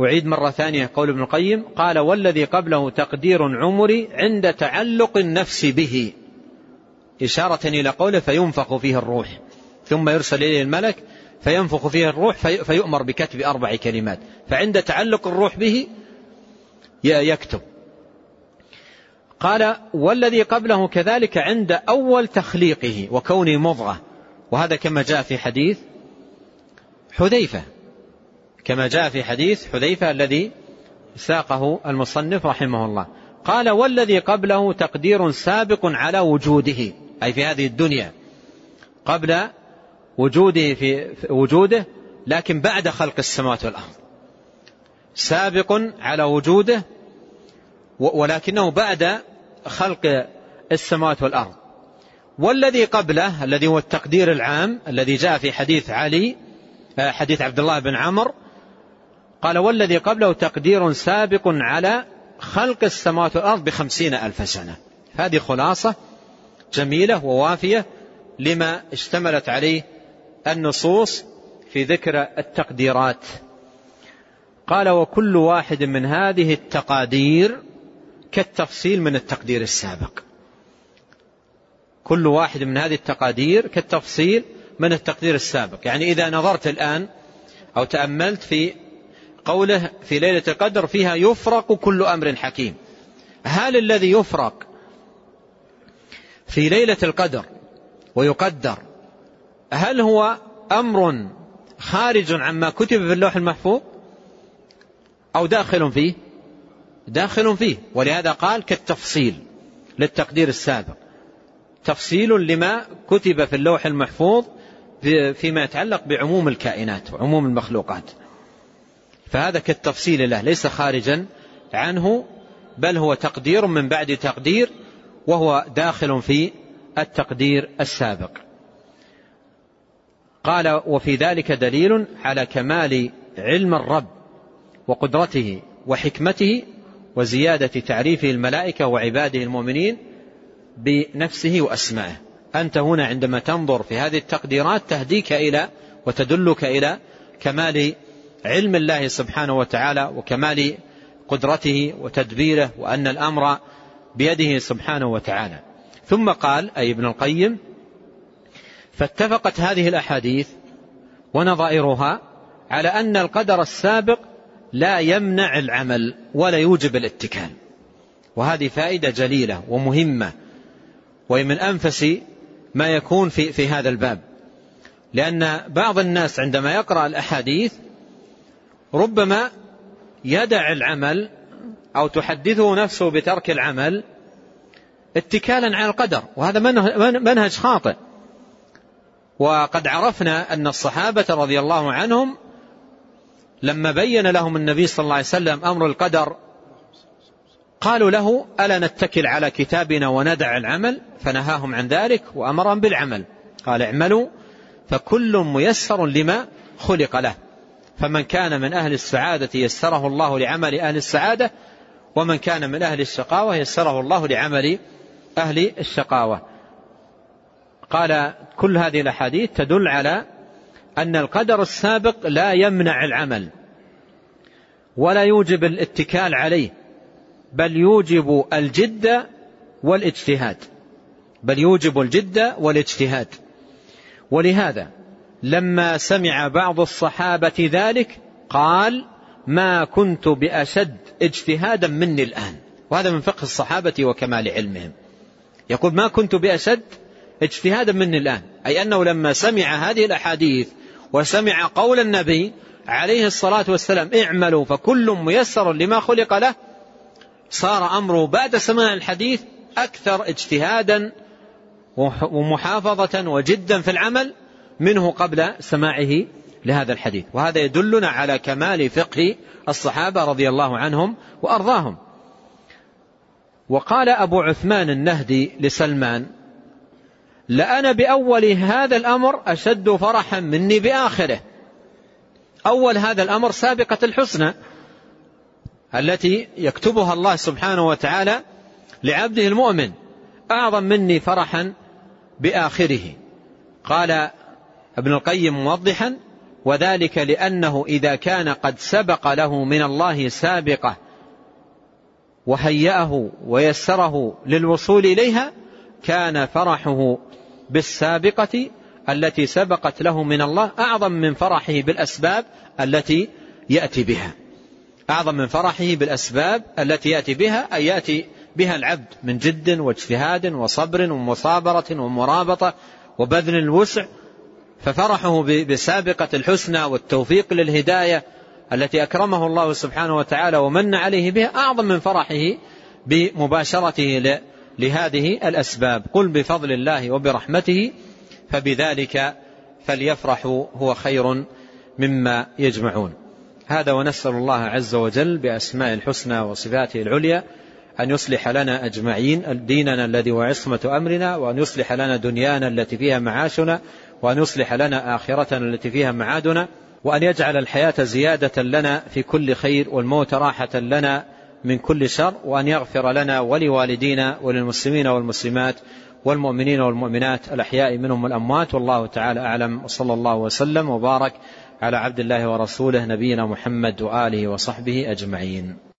أعيد مرة ثانية قول ابن القيم. قال والذي قبله تقدير عمري عند تعلق النفس به. إشارة إلى قوله فينفخ فيه الروح. ثم يرسل إليه الملك فينفخ فيه الروح فيؤمر بكتب أربع كلمات. فعند تعلق الروح به يكتب. قال والذي قبله كذلك عند أول تخليقه وكونه مضغة. وهذا كما جاء في حديث حذيفة. كما جاء في حديث حذيفة الذي ساقه المصنف رحمه الله. قال والذي قبله تقدير سابق على وجوده. أي في هذه الدنيا. قبل وجوده في وجوده لكن بعد خلق السماوات والأرض. سابق على وجوده ولكنه بعد خلق السماوات والأرض. والذي قبله الذي هو التقدير العام الذي جاء في حديث علي حديث عبد الله بن عمر قال والذي قبله تقدير سابق على خلق السماوات والأرض بخمسين ألف سنة. هذه خلاصة جميلة ووافية لما اشتملت عليه النصوص في ذكر التقديرات. قال وكل واحد من هذه التقادير كالتفصيل من التقدير السابق. كل واحد من هذه التقادير كالتفصيل من التقدير السابق. يعني إذا نظرت الآن أو تأملت في قوله في ليلة القدر فيها يفرق كل أمر حكيم. هل الذي يفرق في ليلة القدر ويقدر هل هو أمر خارج عما كتب في اللوح المحفوظ أو داخل فيه؟ داخل فيه. ولهذا قال كالتفصيل للتقدير السابق. تفصيل لما كتب في اللوح المحفوظ فيما يتعلق بعموم الكائنات وعموم المخلوقات. فهذا كالتفصيل له ليس خارجا عنه بل هو تقدير من بعد تقدير وهو داخل في التقدير السابق. قال وفي ذلك دليل على كمال علم الرب وقدرته وحكمته وزيادة تعريفه الملائكة وعباده المؤمنين بنفسه وأسمائه. أنت هنا عندما تنظر في هذه التقديرات تهديك إلى وتدلك إلى كمال علم الله سبحانه وتعالى وكمال قدرته وتدبيره وأن الأمر بيده سبحانه وتعالى. ثم قال أي ابن القيم فاتفقت هذه الأحاديث ونظائرها على أن القدر السابق لا يمنع العمل ولا يوجب الاتكال. وهذه فائدة جليلة ومهمة ومن أنفس ما يكون في, في هذا الباب. لأن بعض الناس عندما يقرأ الأحاديث ربما يدع العمل أو تحدثه نفسه بترك العمل اتكالا على القدر. وهذا منهج خاطئ. وقد عرفنا أن الصحابة رضي الله عنهم لما بين لهم النبي صلى الله عليه وسلم أمر القدر قالوا له ألا نتكل على كتابنا وندع العمل؟ فنهاهم عن ذلك وأمرهم بالعمل. قال اعملوا فكل ميسر لما خلق له. فمن كان من أهل السعادة يسره الله لعمل أهل السعادة ومن كان من أهل الشقاوة يسره الله لعمل أهل الشقاوة. قال كل هذه الأحاديث تدل على أن القدر السابق لا يمنع العمل ولا يوجب الاتكال عليه بل يوجب الجد والاجتهاد. بل يوجب الجد والاجتهاد. ولهذا لما سمع بعض الصحابة ذلك قال ما كنت بأشد اجتهادا مني الآن. وهذا من فقه الصحابة وكمال علمهم. يقول ما كنت بأشد اجتهادا مني الآن. أي أنه لما سمع هذه الأحاديث وسمع قول النبي عليه الصلاة والسلام اعملوا فكل ميسر لما خلق له صار أمره بعد سماع الحديث أكثر اجتهادا ومحافظة وجدا في العمل منه قبل سماعه لهذا الحديث. وهذا يدلنا على كمال فقه الصحابة رضي الله عنهم وأرضاهم. وقال أبو عثمان النهدي لسلمان لأنا بأول هذا الأمر أشد فرحا مني بآخره. أول هذا الأمر سابقة الحسنى التي يكتبها الله سبحانه وتعالى لعبده المؤمن أعظم مني فرحا بآخره. قال ابن القيم موضحا وذلك لأنه إذا كان قد سبق له من الله سابقة وهيأه ويسره للوصول إليها كان فرحه بالسابقة التي سبقت له من الله أعظم من فرحه بالأسباب التي يأتي بها. أعظم من فرحه بالأسباب التي يأتي بها أي يأتي بها العبد من جد واجتهاد وصبر ومصابرة ومرابطة وبذل الوسع ففرحه بسابقة الحسنى والتوفيق للهداية التي أكرمه الله سبحانه وتعالى ومن عليه بها أعظم من فرحه بمباشرته لهذه الأسباب. قل بفضل الله وبرحمته فبذلك فليفرحوا هو خير مما يجمعون. هذا ونسأل الله عز وجل بأسماء الحسنى وصفاته العليا أن يصلح لنا أجمعين ديننا الذي هو عصمة أمرنا وأن يصلح لنا دنيانا التي فيها معاشنا وأن يصلح لنا آخرتنا التي فيها معادنا وأن يجعل الحياة زيادة لنا في كل خير والموت راحة لنا من كل شر وأن يغفر لنا ولوالدينا وللمسلمين والمسلمات والمؤمنين والمؤمنات الأحياء منهم والأموات. والله تعالى أعلم وصلى الله وسلم وبارك على عبد الله ورسوله نبينا محمد وآله وصحبه أجمعين.